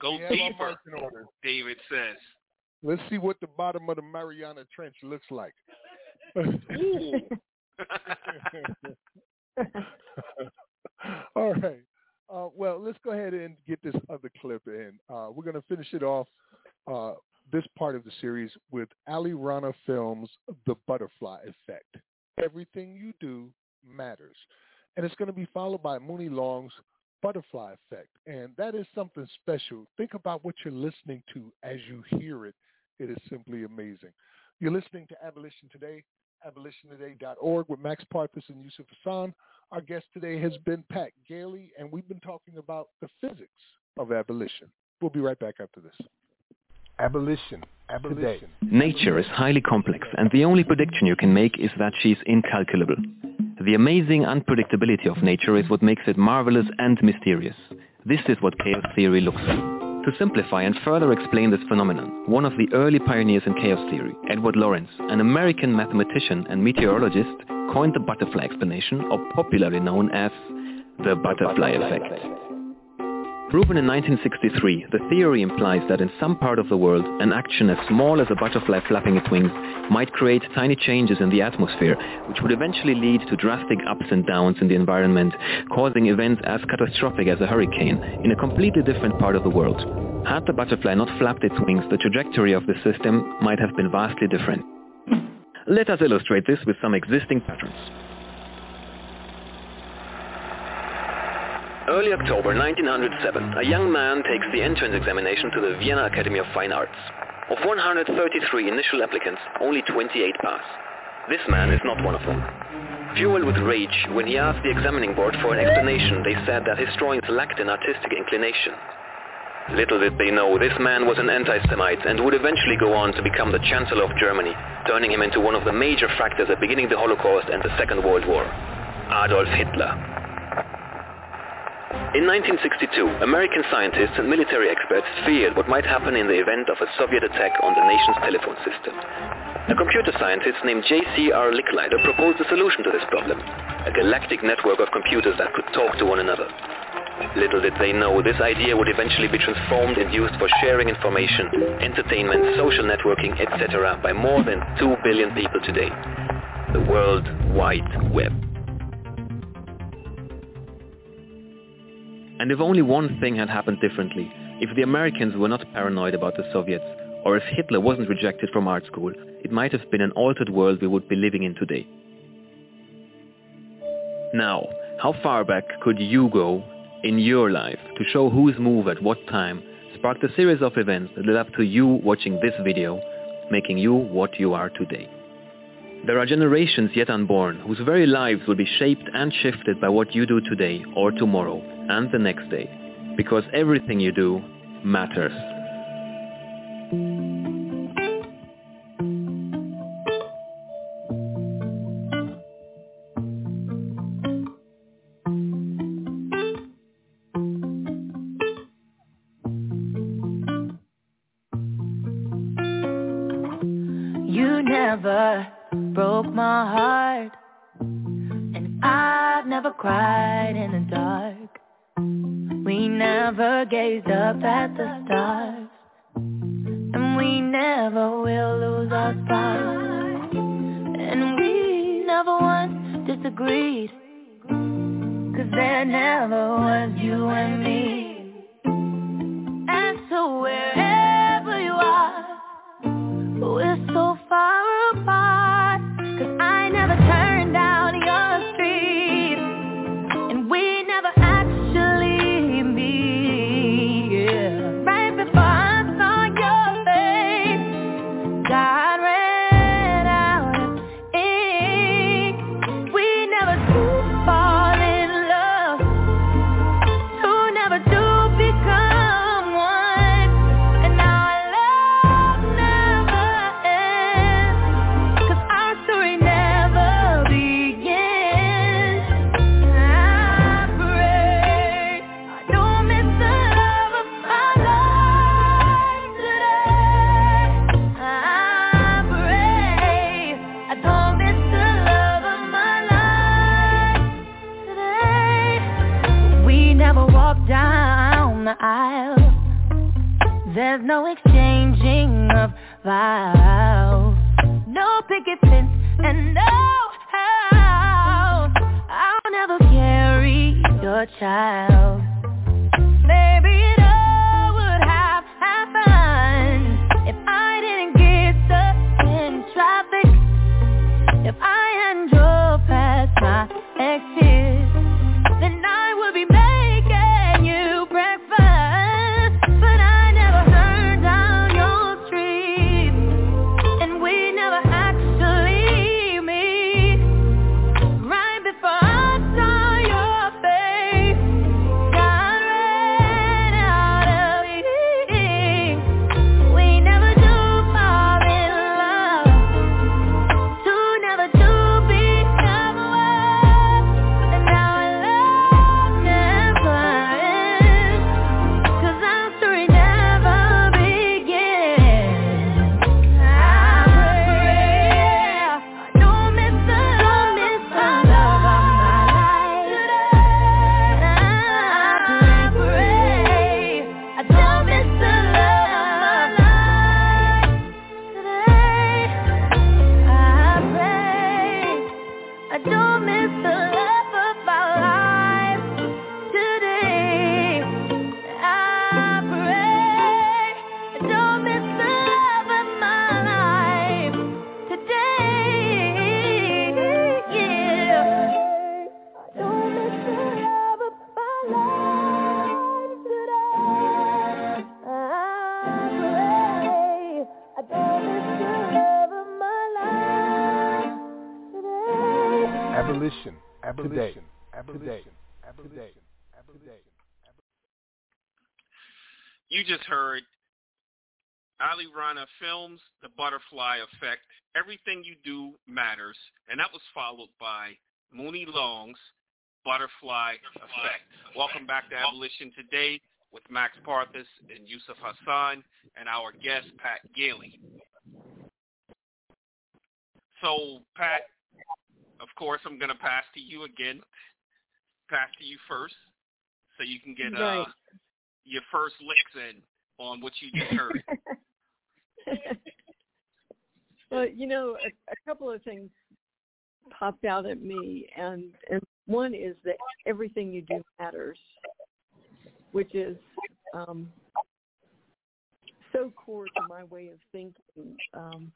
Go We deeper, marching. David says. Let's see what the bottom of the Mariana Trench looks like. All right. Uh, well, let's go ahead and get this other clip in. Uh, we're going to finish it off uh, this part of the series with Ali Rana Films' The Butterfly Effect. Everything you do matters. And it's going to be followed by Muni Long's Butterfly Effect. And that is something special. Think about what you're listening to as you hear it. It is simply amazing. You're listening to Abolition Today, abolitiontoday.org with Max Parthas and Yusuf Hassan. Our guest today has been Pat Gailey, and we've been talking about the physics of abolition. We'll be right back after this. Abolition. Abolition. Nature is highly complex, and the only prediction you can make is that she is incalculable. The amazing unpredictability of nature is what makes it marvelous and mysterious. This is what chaos theory looks like. To simplify and further explain this phenomenon, one of the early pioneers in chaos theory, Edward Lorenz, an American mathematician and meteorologist, coined the butterfly explanation, or popularly known as the butterfly effect. Proven in 1963, the theory implies that in some part of the world, an action as small as a butterfly flapping its wings might create tiny changes in the atmosphere, which would eventually lead to drastic ups and downs in the environment, causing events as catastrophic as a hurricane in a completely different part of the world. Had the butterfly not flapped its wings, the trajectory of the system might have been vastly different. Let us illustrate this with some existing patterns. Early October 1907, a young man takes the entrance examination to the Vienna Academy of Fine Arts. Of 133 initial applicants, only 28 pass. This man is not one of them. Fueled with rage, when he asked the examining board for an explanation, they said that his drawings lacked an artistic inclination. Little did they know, this man was an anti-Semite and would eventually go on to become the Chancellor of Germany, turning him into one of the major factors at beginning the Holocaust and the Second World War. Adolf Hitler. In 1962, American scientists and military experts feared what might happen in the event of a Soviet attack on the nation's telephone system. A computer scientist named J.C.R. Licklider proposed a solution to this problem, a galactic network of computers that could talk to one another. Little did they know this idea would eventually be transformed and used for sharing information, entertainment, social networking, etc. by more than 2 billion people today. The World Wide Web. And if only one thing had happened differently, if the Americans were not paranoid about the Soviets, or if Hitler wasn't rejected from art school, it might have been an altered world we would be living in today. Now, how far back could you go in your life to show whose move at what time sparked a series of events that led up to you watching this video, making you what you are today? There are generations yet unborn whose very lives will be shaped and shifted by what you do today or tomorrow and the next day, because everything you do matters. You just heard Ali Rana Films, The Butterfly Effect, Everything You Do Matters, and that was followed by Muni Long's Butterfly Effect. Welcome back to Abolition Today with Max Parthas and Yusuf Hassan and our guest, Pat Gailey. So, Pat, of course, I'm going to pass to you again. Pass to you first so you can get uh, your first in on what you just heard. well, you know, a, a couple of things popped out at me, and and one is that everything you do matters, which is um, so core to my way of thinking. Um,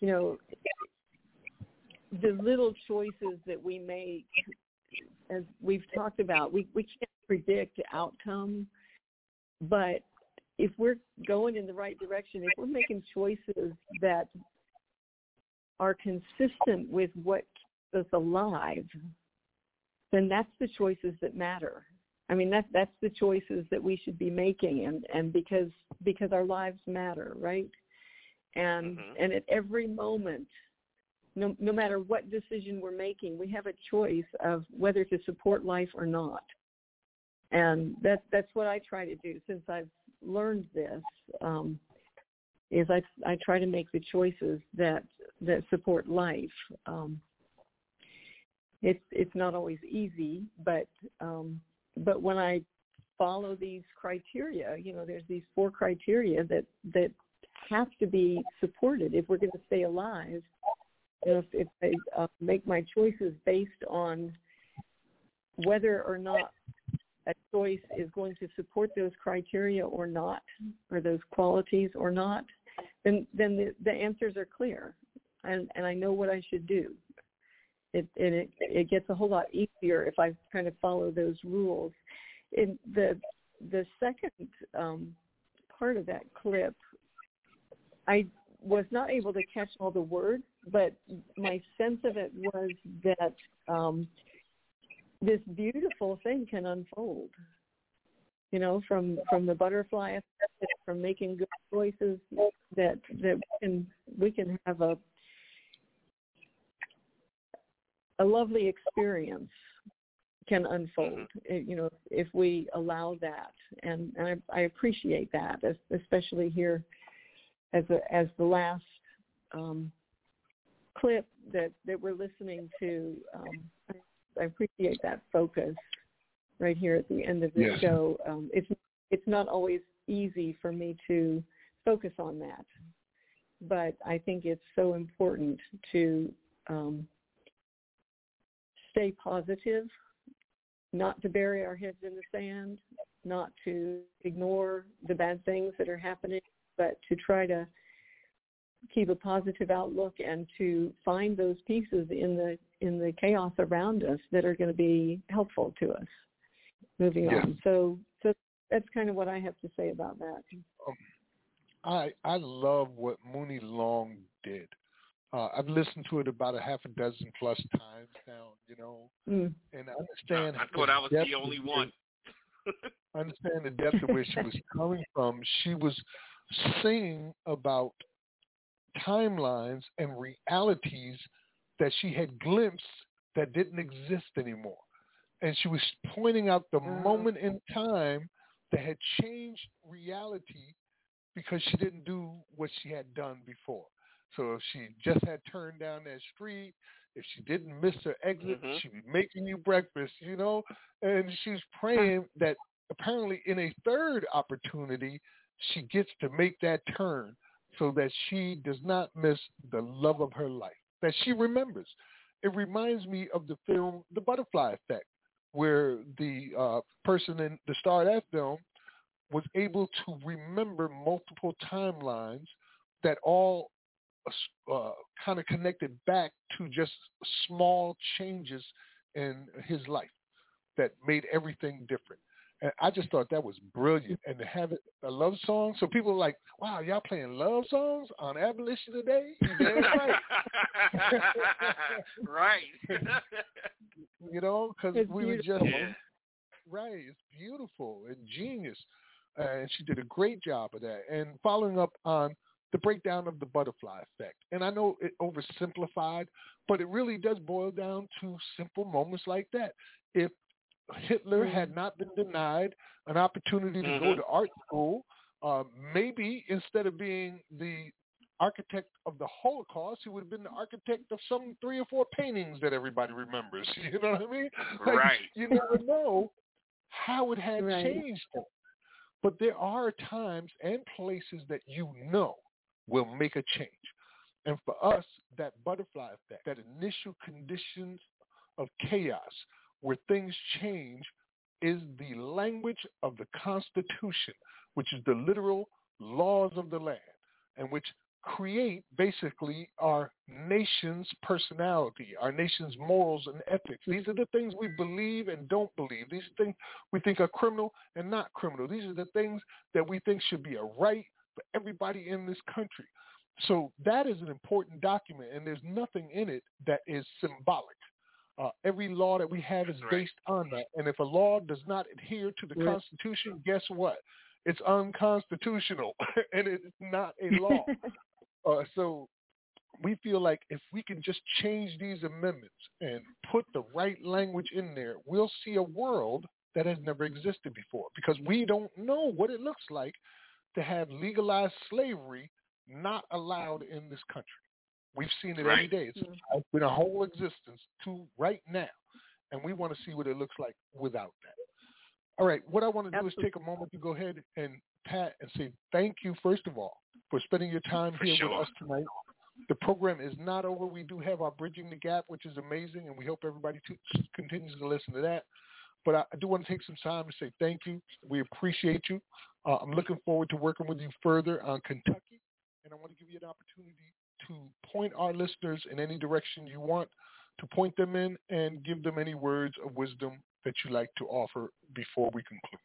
you know, the little choices that we make, as we've talked about, we we can't predict outcome but if we're going in the right direction, if we're making choices that are consistent with what keeps us alive, then that's the choices that matter. I mean, that's that's the choices that we should be making, and and because because our lives matter, right? And mm-hmm. and at every moment, no no matter what decision we're making, we have a choice of whether to support life or not and that that's what I try to do since I've learned this. Um, is I I try to make the choices that that support life. Um, it's it's not always easy, but um, but when I follow these criteria, you know, there's these four criteria that that have to be supported if we're going to stay alive. You know, if, if I uh, make my choices based on whether or not a choice is going to support those criteria or not, or those qualities or not, then then the, the answers are clear, and and I know what I should do. It and it it gets a whole lot easier if I kind of follow those rules. In the the second um, part of that clip, I was not able to catch all the words, but my sense of it was that um, this beautiful thing can unfold you know from from the butterfly effect from making good choices that that we can we can have a a lovely experience can unfold eh, you know if we allow that. And, and I, I appreciate that especially here as a, as the last um, clip that that we're listening to um, I appreciate that focus right here at the end of the Yes. show. Um, it's it's not always easy for me to focus on that, but I think it's so important to um, stay positive, not to bury our heads in the sand, not to ignore the bad things that are happening, but to try to keep a positive outlook and to find those pieces in the in the chaos around us that are going to be helpful to us moving Yeah. on. So so that's kind of what I have to say about that. I I love what Muni Long did. Uh, I've listened to it about a half a dozen plus times now, you know, Mm. and I understand. I thought I was the only one. I understand the depth of where she was coming from. She was singing about timelines and realities that she had glimpsed that didn't exist anymore. And she was pointing out the moment in time that had changed reality because she didn't do what she had done before. So if she just had turned down that street, if she didn't miss her exit, Mhm. she'd be making you breakfast, you know? And she's praying that apparently in a third opportunity, she gets to make that turn so that she does not miss the love of her life, that she remembers. It reminds me of the film The Butterfly Effect, where the uh, person in the star of that film was able to remember multiple timelines that all uh, kind of connected back to just small changes in his life that made everything different. And I just thought that was brilliant. And to have it a love song, so people are like, "Wow, y'all playing love songs on Abolition today?" Right. right. you know, because It's we were just. Yeah. right. It's beautiful and genius, and she did a great job of that. And following up on the breakdown of the butterfly effect, and I know it oversimplified, but it really does boil down to simple moments like that. If Hitler had not been denied an opportunity to go Mhm. to art school, uh, maybe instead of being the architect of the Holocaust, he would have been the architect of some three or four paintings that everybody remembers. You know what I mean? Like, Right. You never know how it had Right. changed them. But there are times and places that you know will make a change. And for us, that butterfly effect, that initial conditions of chaos where things change is the language of the Constitution, which is the literal laws of the land, and which create basically our nation's personality, our nation's morals and ethics. These are the things we believe and don't believe. These are things we think are criminal and not criminal. These are the things that we think should be a right for everybody in this country. So that is an important document, and there's nothing in it that is symbolic. Uh, every law that we have is based on that. And if a law does not adhere to the Right. Constitution, guess what? It's unconstitutional, and it's not a law. uh, so we feel like if we can just change these amendments and put the right language in there, we'll see a world that has never existed before because we don't know what it looks like to have legalized slavery not allowed in this country. We've seen it every Right. day. It's Mm. been a whole existence to right now, and we want to see what it looks like without that. All right, what I want to do is take a moment to go ahead and pat and say thank you, first of all, for spending your time For here sure. with us tonight. The program is not over. We do have our Bridging the Gap, which is amazing, and we hope everybody to, continues to listen to that. But I, I do want to take some time to say thank you. We appreciate you. Uh, I'm looking forward to working with you further on Kentucky, and I want to give you an opportunity to point our listeners in any direction you want to point them in and give them any words of wisdom that you like to offer before we conclude.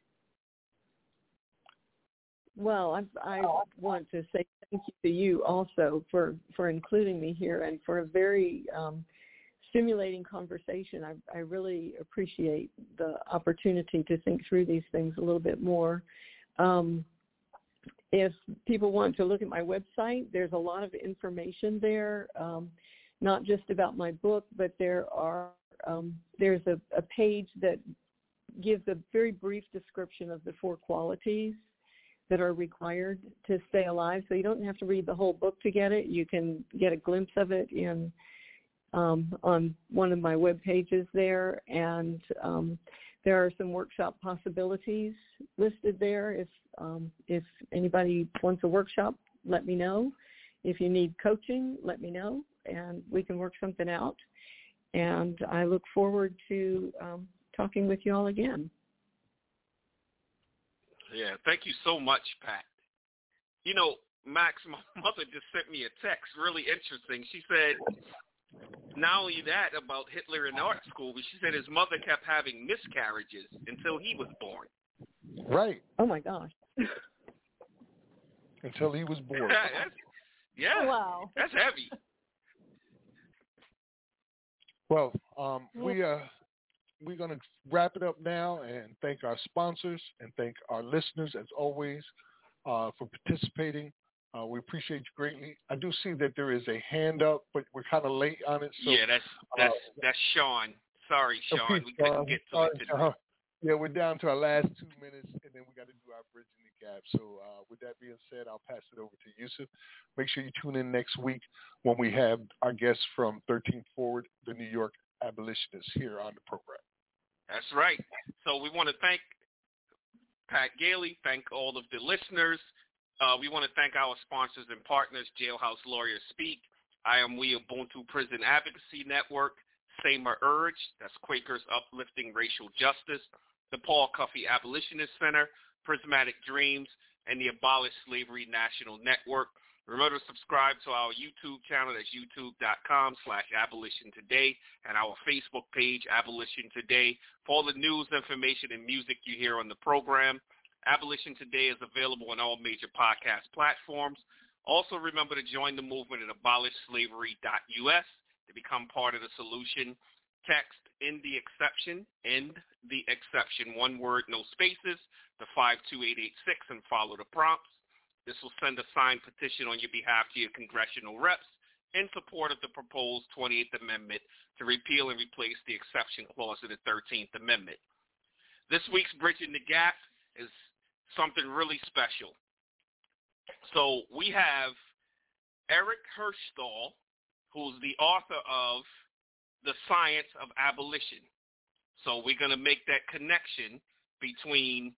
Well, I, I want to say thank you to you also for, for including me here and for a very um, stimulating conversation. I, I really appreciate the opportunity to think through these things a little bit more. Um, if people want to look at my website, there's a lot of information there, um, not just about my book, but there are um, there's a, a page that gives a very brief description of the four qualities that are required to stay alive. So you don't have to read the whole book to get it. You can get a glimpse of it in um, on one of my web pages there. And um, there are some workshop possibilities listed there. If um, if anybody wants a workshop, let me know. If you need coaching, let me know, and we can work something out. And I look forward to um, talking with you all again. Yeah, thank you so much, Pat. You know, Max, my mother just sent me a text, really interesting. She said, not only that about Hitler in art school, but she said his mother kept having miscarriages until he was born. Right. Oh my gosh. until he was born. yeah. Oh, wow. That's heavy. Well, um, we uh, we're going to wrap it up now and thank our sponsors and thank our listeners as always uh, for participating. Uh, we appreciate you greatly. I do see that there is a hand up, but we're kind of late on it. So, yeah, that's that's uh, that's Sean. Sorry, Sean, we couldn't get to Sorry, it today. Yeah, we're down to our last two minutes, and then we got to do our bridging the gap. So, uh, with that being said, I'll pass it over to Yusuf. Make sure you tune in next week when we have our guests from 13 Forward, the New York abolitionists, here on the program. That's right. So we want to thank Pat Gailey, thank all of the listeners. Uh, we want to thank our sponsors and partners, Jailhouse Lawyers Speak, I Am We Ubuntu Prison Advocacy Network, Samer Urge, that's Quakers Uplifting Racial Justice, the Paul Cuffe Abolitionist Center, Prismatic Dreams, and the Abolish Slavery National Network. Remember to subscribe to our YouTube channel. That's youtube.com slash abolition today and our Facebook page, Abolition Today, for all the news, information, and music you hear on the program. Abolition Today is available on all major podcast platforms. Also remember to join the movement at abolishslavery.us to become part of the solution. Text in the exception, end the exception, one word, no spaces, to 52886 and follow the prompts. This will send a signed petition on your behalf to your congressional reps in support of the proposed 28th Amendment to repeal and replace the exception clause of the 13th Amendment. This week's Bridging the Gap is something really special. So we have Eric Herschthal, who's the author of The Science of Abolition. So we're going to make that connection between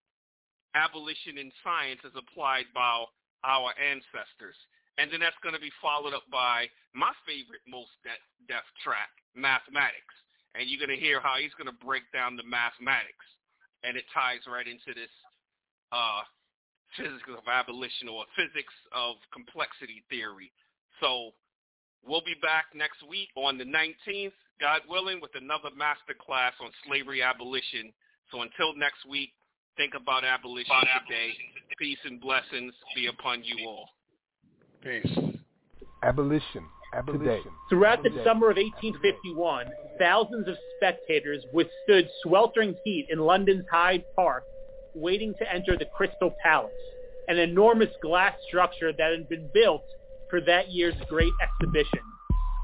abolition and science as applied by our ancestors. And then that's going to be followed up by my favorite Mos Def, deaf track, mathematics. And you're going to hear how he's going to break down the mathematics. And it ties right into this uh, physics of abolition or physics of complexity theory. So we'll be back next week on the 19th, God willing, with another master class on slavery abolition. So until next week, think about abolition today. Peace and blessings be upon you all. Peace. Abolition. Today. Throughout the summer of 1851, thousands of spectators withstood sweltering heat in London's Hyde Park, waiting to enter the Crystal Palace, an enormous glass structure that had been built for that year's Great Exhibition.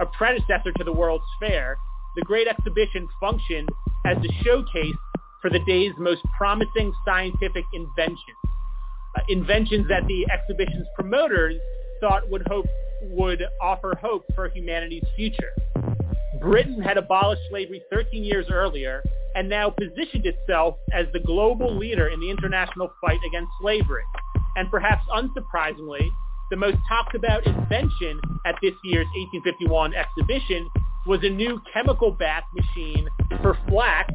A predecessor to the World's Fair, the Great Exhibition functioned as a showcase for the day's most promising scientific inventions. Uh, inventions that the exhibition's promoters thought would hope would offer hope for humanity's future. Britain had abolished slavery 13 years earlier and now positioned itself as the global leader in the international fight against slavery. And perhaps unsurprisingly, the most talked about invention at this year's 1851 exhibition was a new chemical bath machine for flax,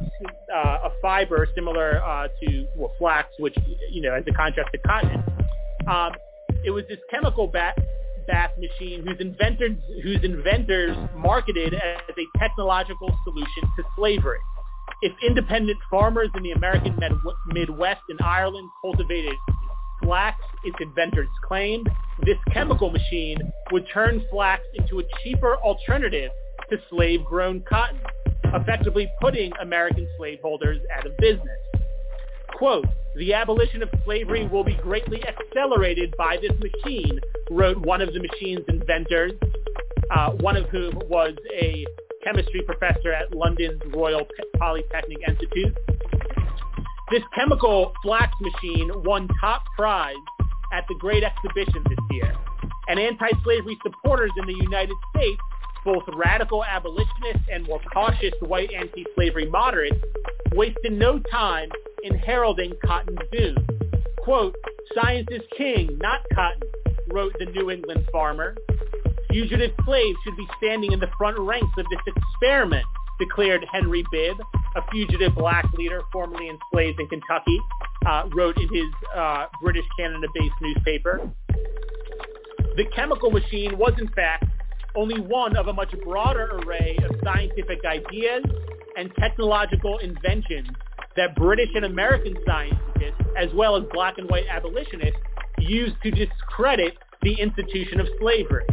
uh, a fiber similar uh, to well, flax, which, you know, as a contrast to cotton. Um, it was this chemical bath, bath machine whose inventors, whose inventors marketed as a technological solution to slavery. If independent farmers in the American Midwest and Ireland cultivated flax, its inventors claimed, this chemical machine would turn flax into a cheaper alternative to slave-grown cotton, effectively putting American slaveholders out of business. Quote, the abolition of slavery will be greatly accelerated by this machine, wrote one of the machine's inventors, uh, one of whom was a chemistry professor at London's Royal Polytechnic Institute. This chemical flax machine won top prize at the Great Exhibition this year, and anti-slavery supporters in the United States both radical abolitionists and more cautious white anti-slavery moderates wasted no time in heralding cotton's doom. Quote, science is king, not cotton, wrote the New England farmer. Fugitive slaves should be standing in the front ranks of this experiment, declared Henry Bibb, a fugitive black leader formerly enslaved in Kentucky, uh, wrote in his uh, British Canada-based newspaper. The chemical machine was in fact only one of a much broader array of scientific ideas and technological inventions that British and American scientists, as well as black and white abolitionists, used to discredit the institution of slavery.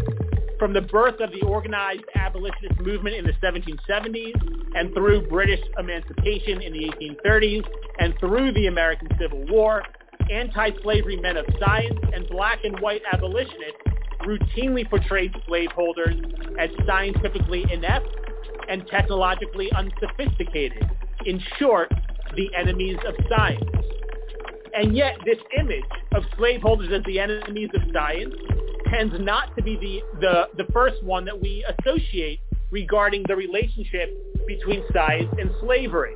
From the birth of the organized abolitionist movement in the 1770s and through British emancipation in the 1830s and through the American Civil War, anti-slavery men of science and black and white abolitionists routinely portrayed slaveholders as scientifically inept and technologically unsophisticated. In short, the enemies of science. And yet this image of slaveholders as the enemies of science tends not to be the, the, the first one that we associate regarding the relationship between science and slavery.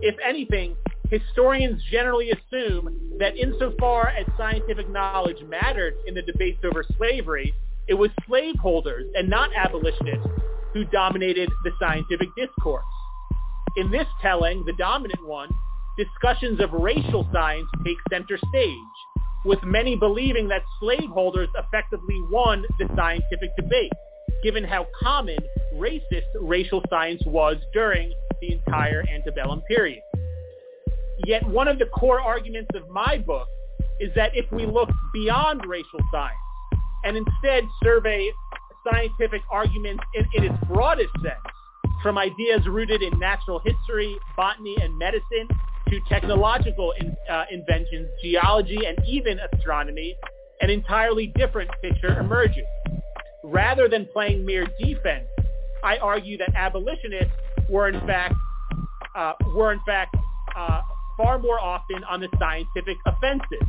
If anything, historians generally assume that insofar as scientific knowledge mattered in the debates over slavery, it was slaveholders and not abolitionists who dominated the scientific discourse. In this telling, the dominant one, discussions of racial science take center stage, with many believing that slaveholders effectively won the scientific debate, given how common racist racial science was during the entire antebellum period. Yet one of the core arguments of my book is that if we look beyond racial science and instead survey scientific arguments in, in its broadest sense, from ideas rooted in natural history, botany, and medicine to technological in, uh, inventions, geology, and even astronomy, an entirely different picture emerges. Rather than playing mere defense, I argue that abolitionists were in fact uh, were in fact uh, far more often on the scientific offensive,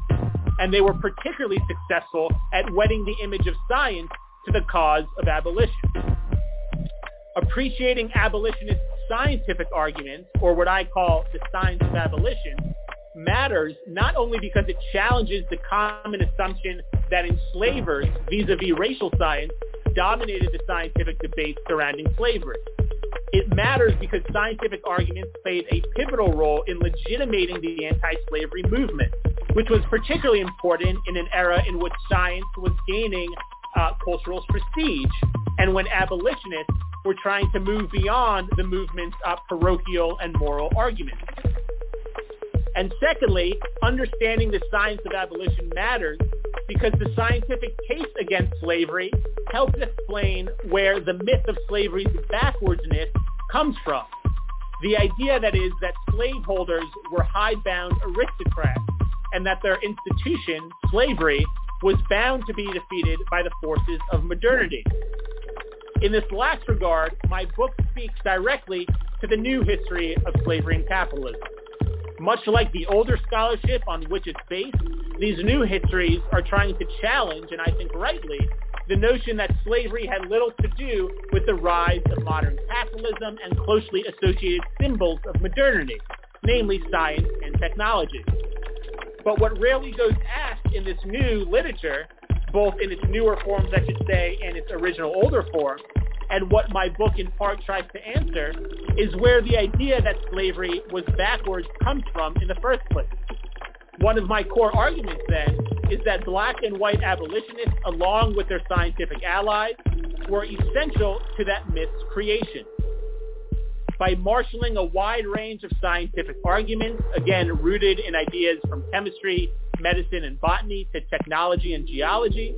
and they were particularly successful at wedding the image of science to the cause of abolition. Appreciating abolitionist scientific arguments, or what I call the science of abolition, matters not only because it challenges the common assumption that enslavers vis-a-vis racial science dominated the scientific debate surrounding slavery. It matters because scientific arguments played a pivotal role in legitimating the anti-slavery movement, which was particularly important in an era in which science was gaining uh, cultural prestige and when abolitionists were trying to move beyond the movement's uh, parochial and moral arguments. And secondly, understanding the science of abolition matters because the scientific case against slavery helps explain where the myth of slavery's backwardness comes from. The idea that is that slaveholders were hidebound aristocrats and that their institution, slavery, was bound to be defeated by the forces of modernity. In this last regard, my book speaks directly to the new history of slavery and capitalism. Much like the older scholarship on which it's based, these new histories are trying to challenge, and I think rightly, the notion that slavery had little to do with the rise of modern capitalism and closely associated symbols of modernity, namely science and technology. But what rarely goes asked in this new literature, both in its newer forms, I should say, and its original older form, and what my book in part tries to answer, is where the idea that slavery was backwards comes from in the first place. One of my core arguments then is that black and white abolitionists, along with their scientific allies, were essential to that myth's creation by marshaling a wide range of scientific arguments, again, rooted in ideas from chemistry, medicine, and botany to technology and geology.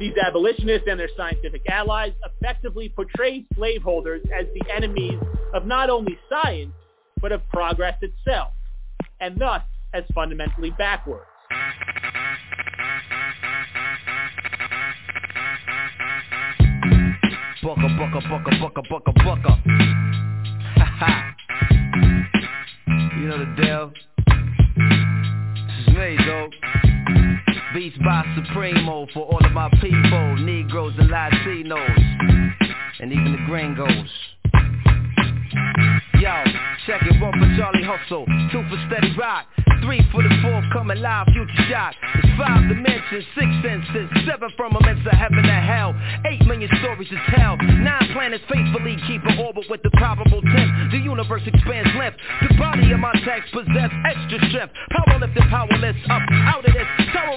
These abolitionists and their scientific allies effectively portrayed slaveholders as the enemies of not only science, but of progress itself, and thus as fundamentally backwards. Bucka, bucka, bucka, bucka, bucka, bucka. Ha ha. You know the deal. This is me, dog. Beats by Supremo for all of my people, Negroes and Latinos. And even the gringos. Yo, check it, one for Charlie Hustle, two for Steady Rock. Three for the fourth, coming live, future shot. It's five dimensions, six senses, seven firmaments of heaven and hell. Eight million stories to tell. Nine planets faithfully keep an orbit with the probable tenth. The universe expands length. The body of my text possess extra strength. Powerlifting, powerless, up out of this.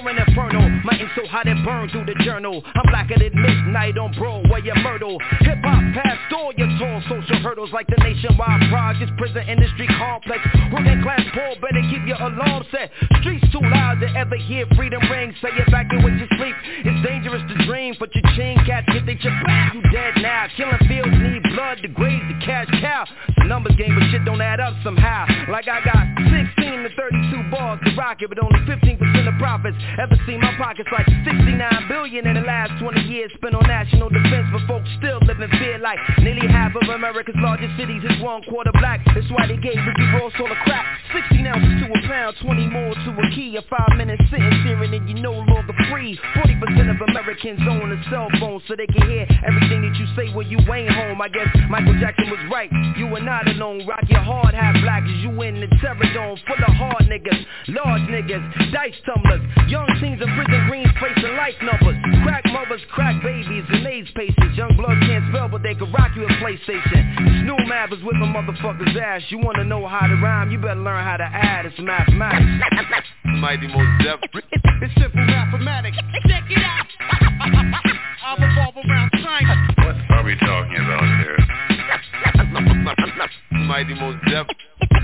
And inferno. My ink so hot it burned through the journal. I'm blacker than midnight on Broadway and Myrtle. Hip hop past all your tall social hurdles like the nationwide projects, prison industry complex. Working class poor better keep your alarm set. Streets too loud to ever hear freedom ring. Say it back in when you sleep. It's dangerous to dream, but your chain cats get they chip. You dead now. Killing fields need blood to graze the cash cow. The numbers game, but shit don't add up somehow. Like I got 16 to 32 bars to rock it, but only 15% of profits. Ever seen my pockets like 69 billion in the last 20 years spent on national defense, but folks still live in fear like nearly half of America's largest cities is one quarter black. That's why they gave Ricky Ross all the crap. 16 ounces to a pound, 20 more to a key. A five minute sitting staring and you no longer free. 40% of Americans own a cell phone so they can hear everything that you say when you ain't home. I guess Michael Jackson was right. You are not alone. Rock your hard hat black as you in the terror dome full of hard niggas, large niggas, dice tumblers, young teens in prison greens facing life numbers, crack mothers, crack babies, and AIDS patients. Young blood can't spell, but they can rock you a PlayStation. New math is whipping motherfuckers' ass. You wanna know how to rhyme? You better learn how to add. It's mathematics. Mighty Mos Def. It's simple mathematics. Check it out. I'm revolve around China. What are we talking about here? Mighty Mos Def.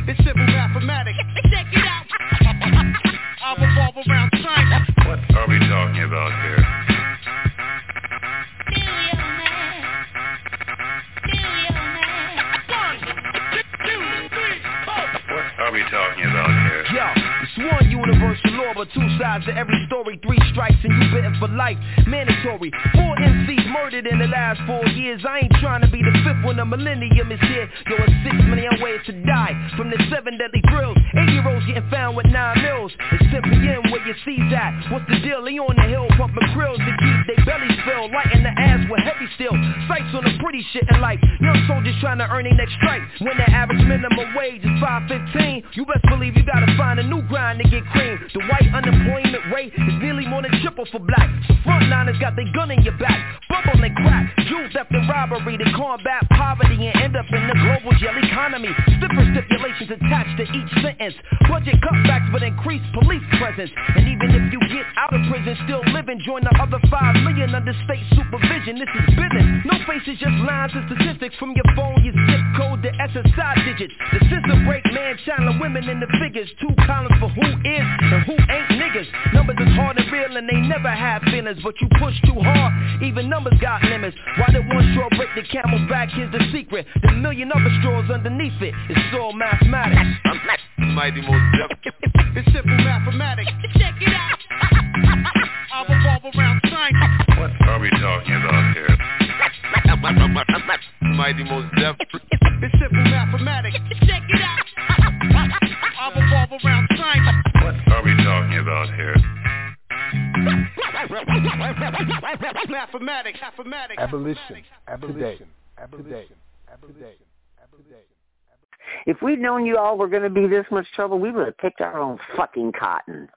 It's simple mathematics. Check it out. I revolve around. What are we talking about here? What are we talking about here? Yo, it's one universal law, but two sides to every story. Three strikes and you bitten for life. Mandatory. Four MCs murdered in the last four years. I ain't trying to be the fifth when the millennium is here. Yo, it's six million ways to die from the seven deadly thrills. Eight year olds getting found with nine mils. It's 10 p.m. where you see that. What's the deal? They on the hill pumping krills to keep their bellies filled. Lighting the ass with heavy steel. Sights on the pretty shit in life. Young soldiers trying to earn their next strike. When the average minimum wage is 515, you best believe you gotta find a new grind to get cream. The white unemployment rate is nearly more than triple for black. Frontliners got their gun in your back. Bubble and crack, theft and robbery to combat poverty and end up in the global jail economy. Stiffer stipulations attached to each sentence. Budget cutbacks but increased police presence. And even if you get out of prison, still living, join the other five million under state supervision. This is business. No faces, just lines and statistics from your phone, your zip code, the SSI digits. The system break man, and women in the figures. Two columns for who is and who ain't niggas. Numbers is hard and real and they never have feelings, but you push too hard. Even numbers got limits. Why did one straw break the camel's back? Here's the secret. The million other straws underneath it. It's all mathematics. Mighty Mos Def. It's simple mathematics. Check it out. I revolve around China. What are we talking about here? Mighty most def. It's simple mathematics. Check it out. I revolve around China. What are we talking about here? Mathematics. Mathematics. Abolition. Abolition. Abolition. Abolition. If we'd known you all were going to be this much trouble, we would have picked our own fucking cotton.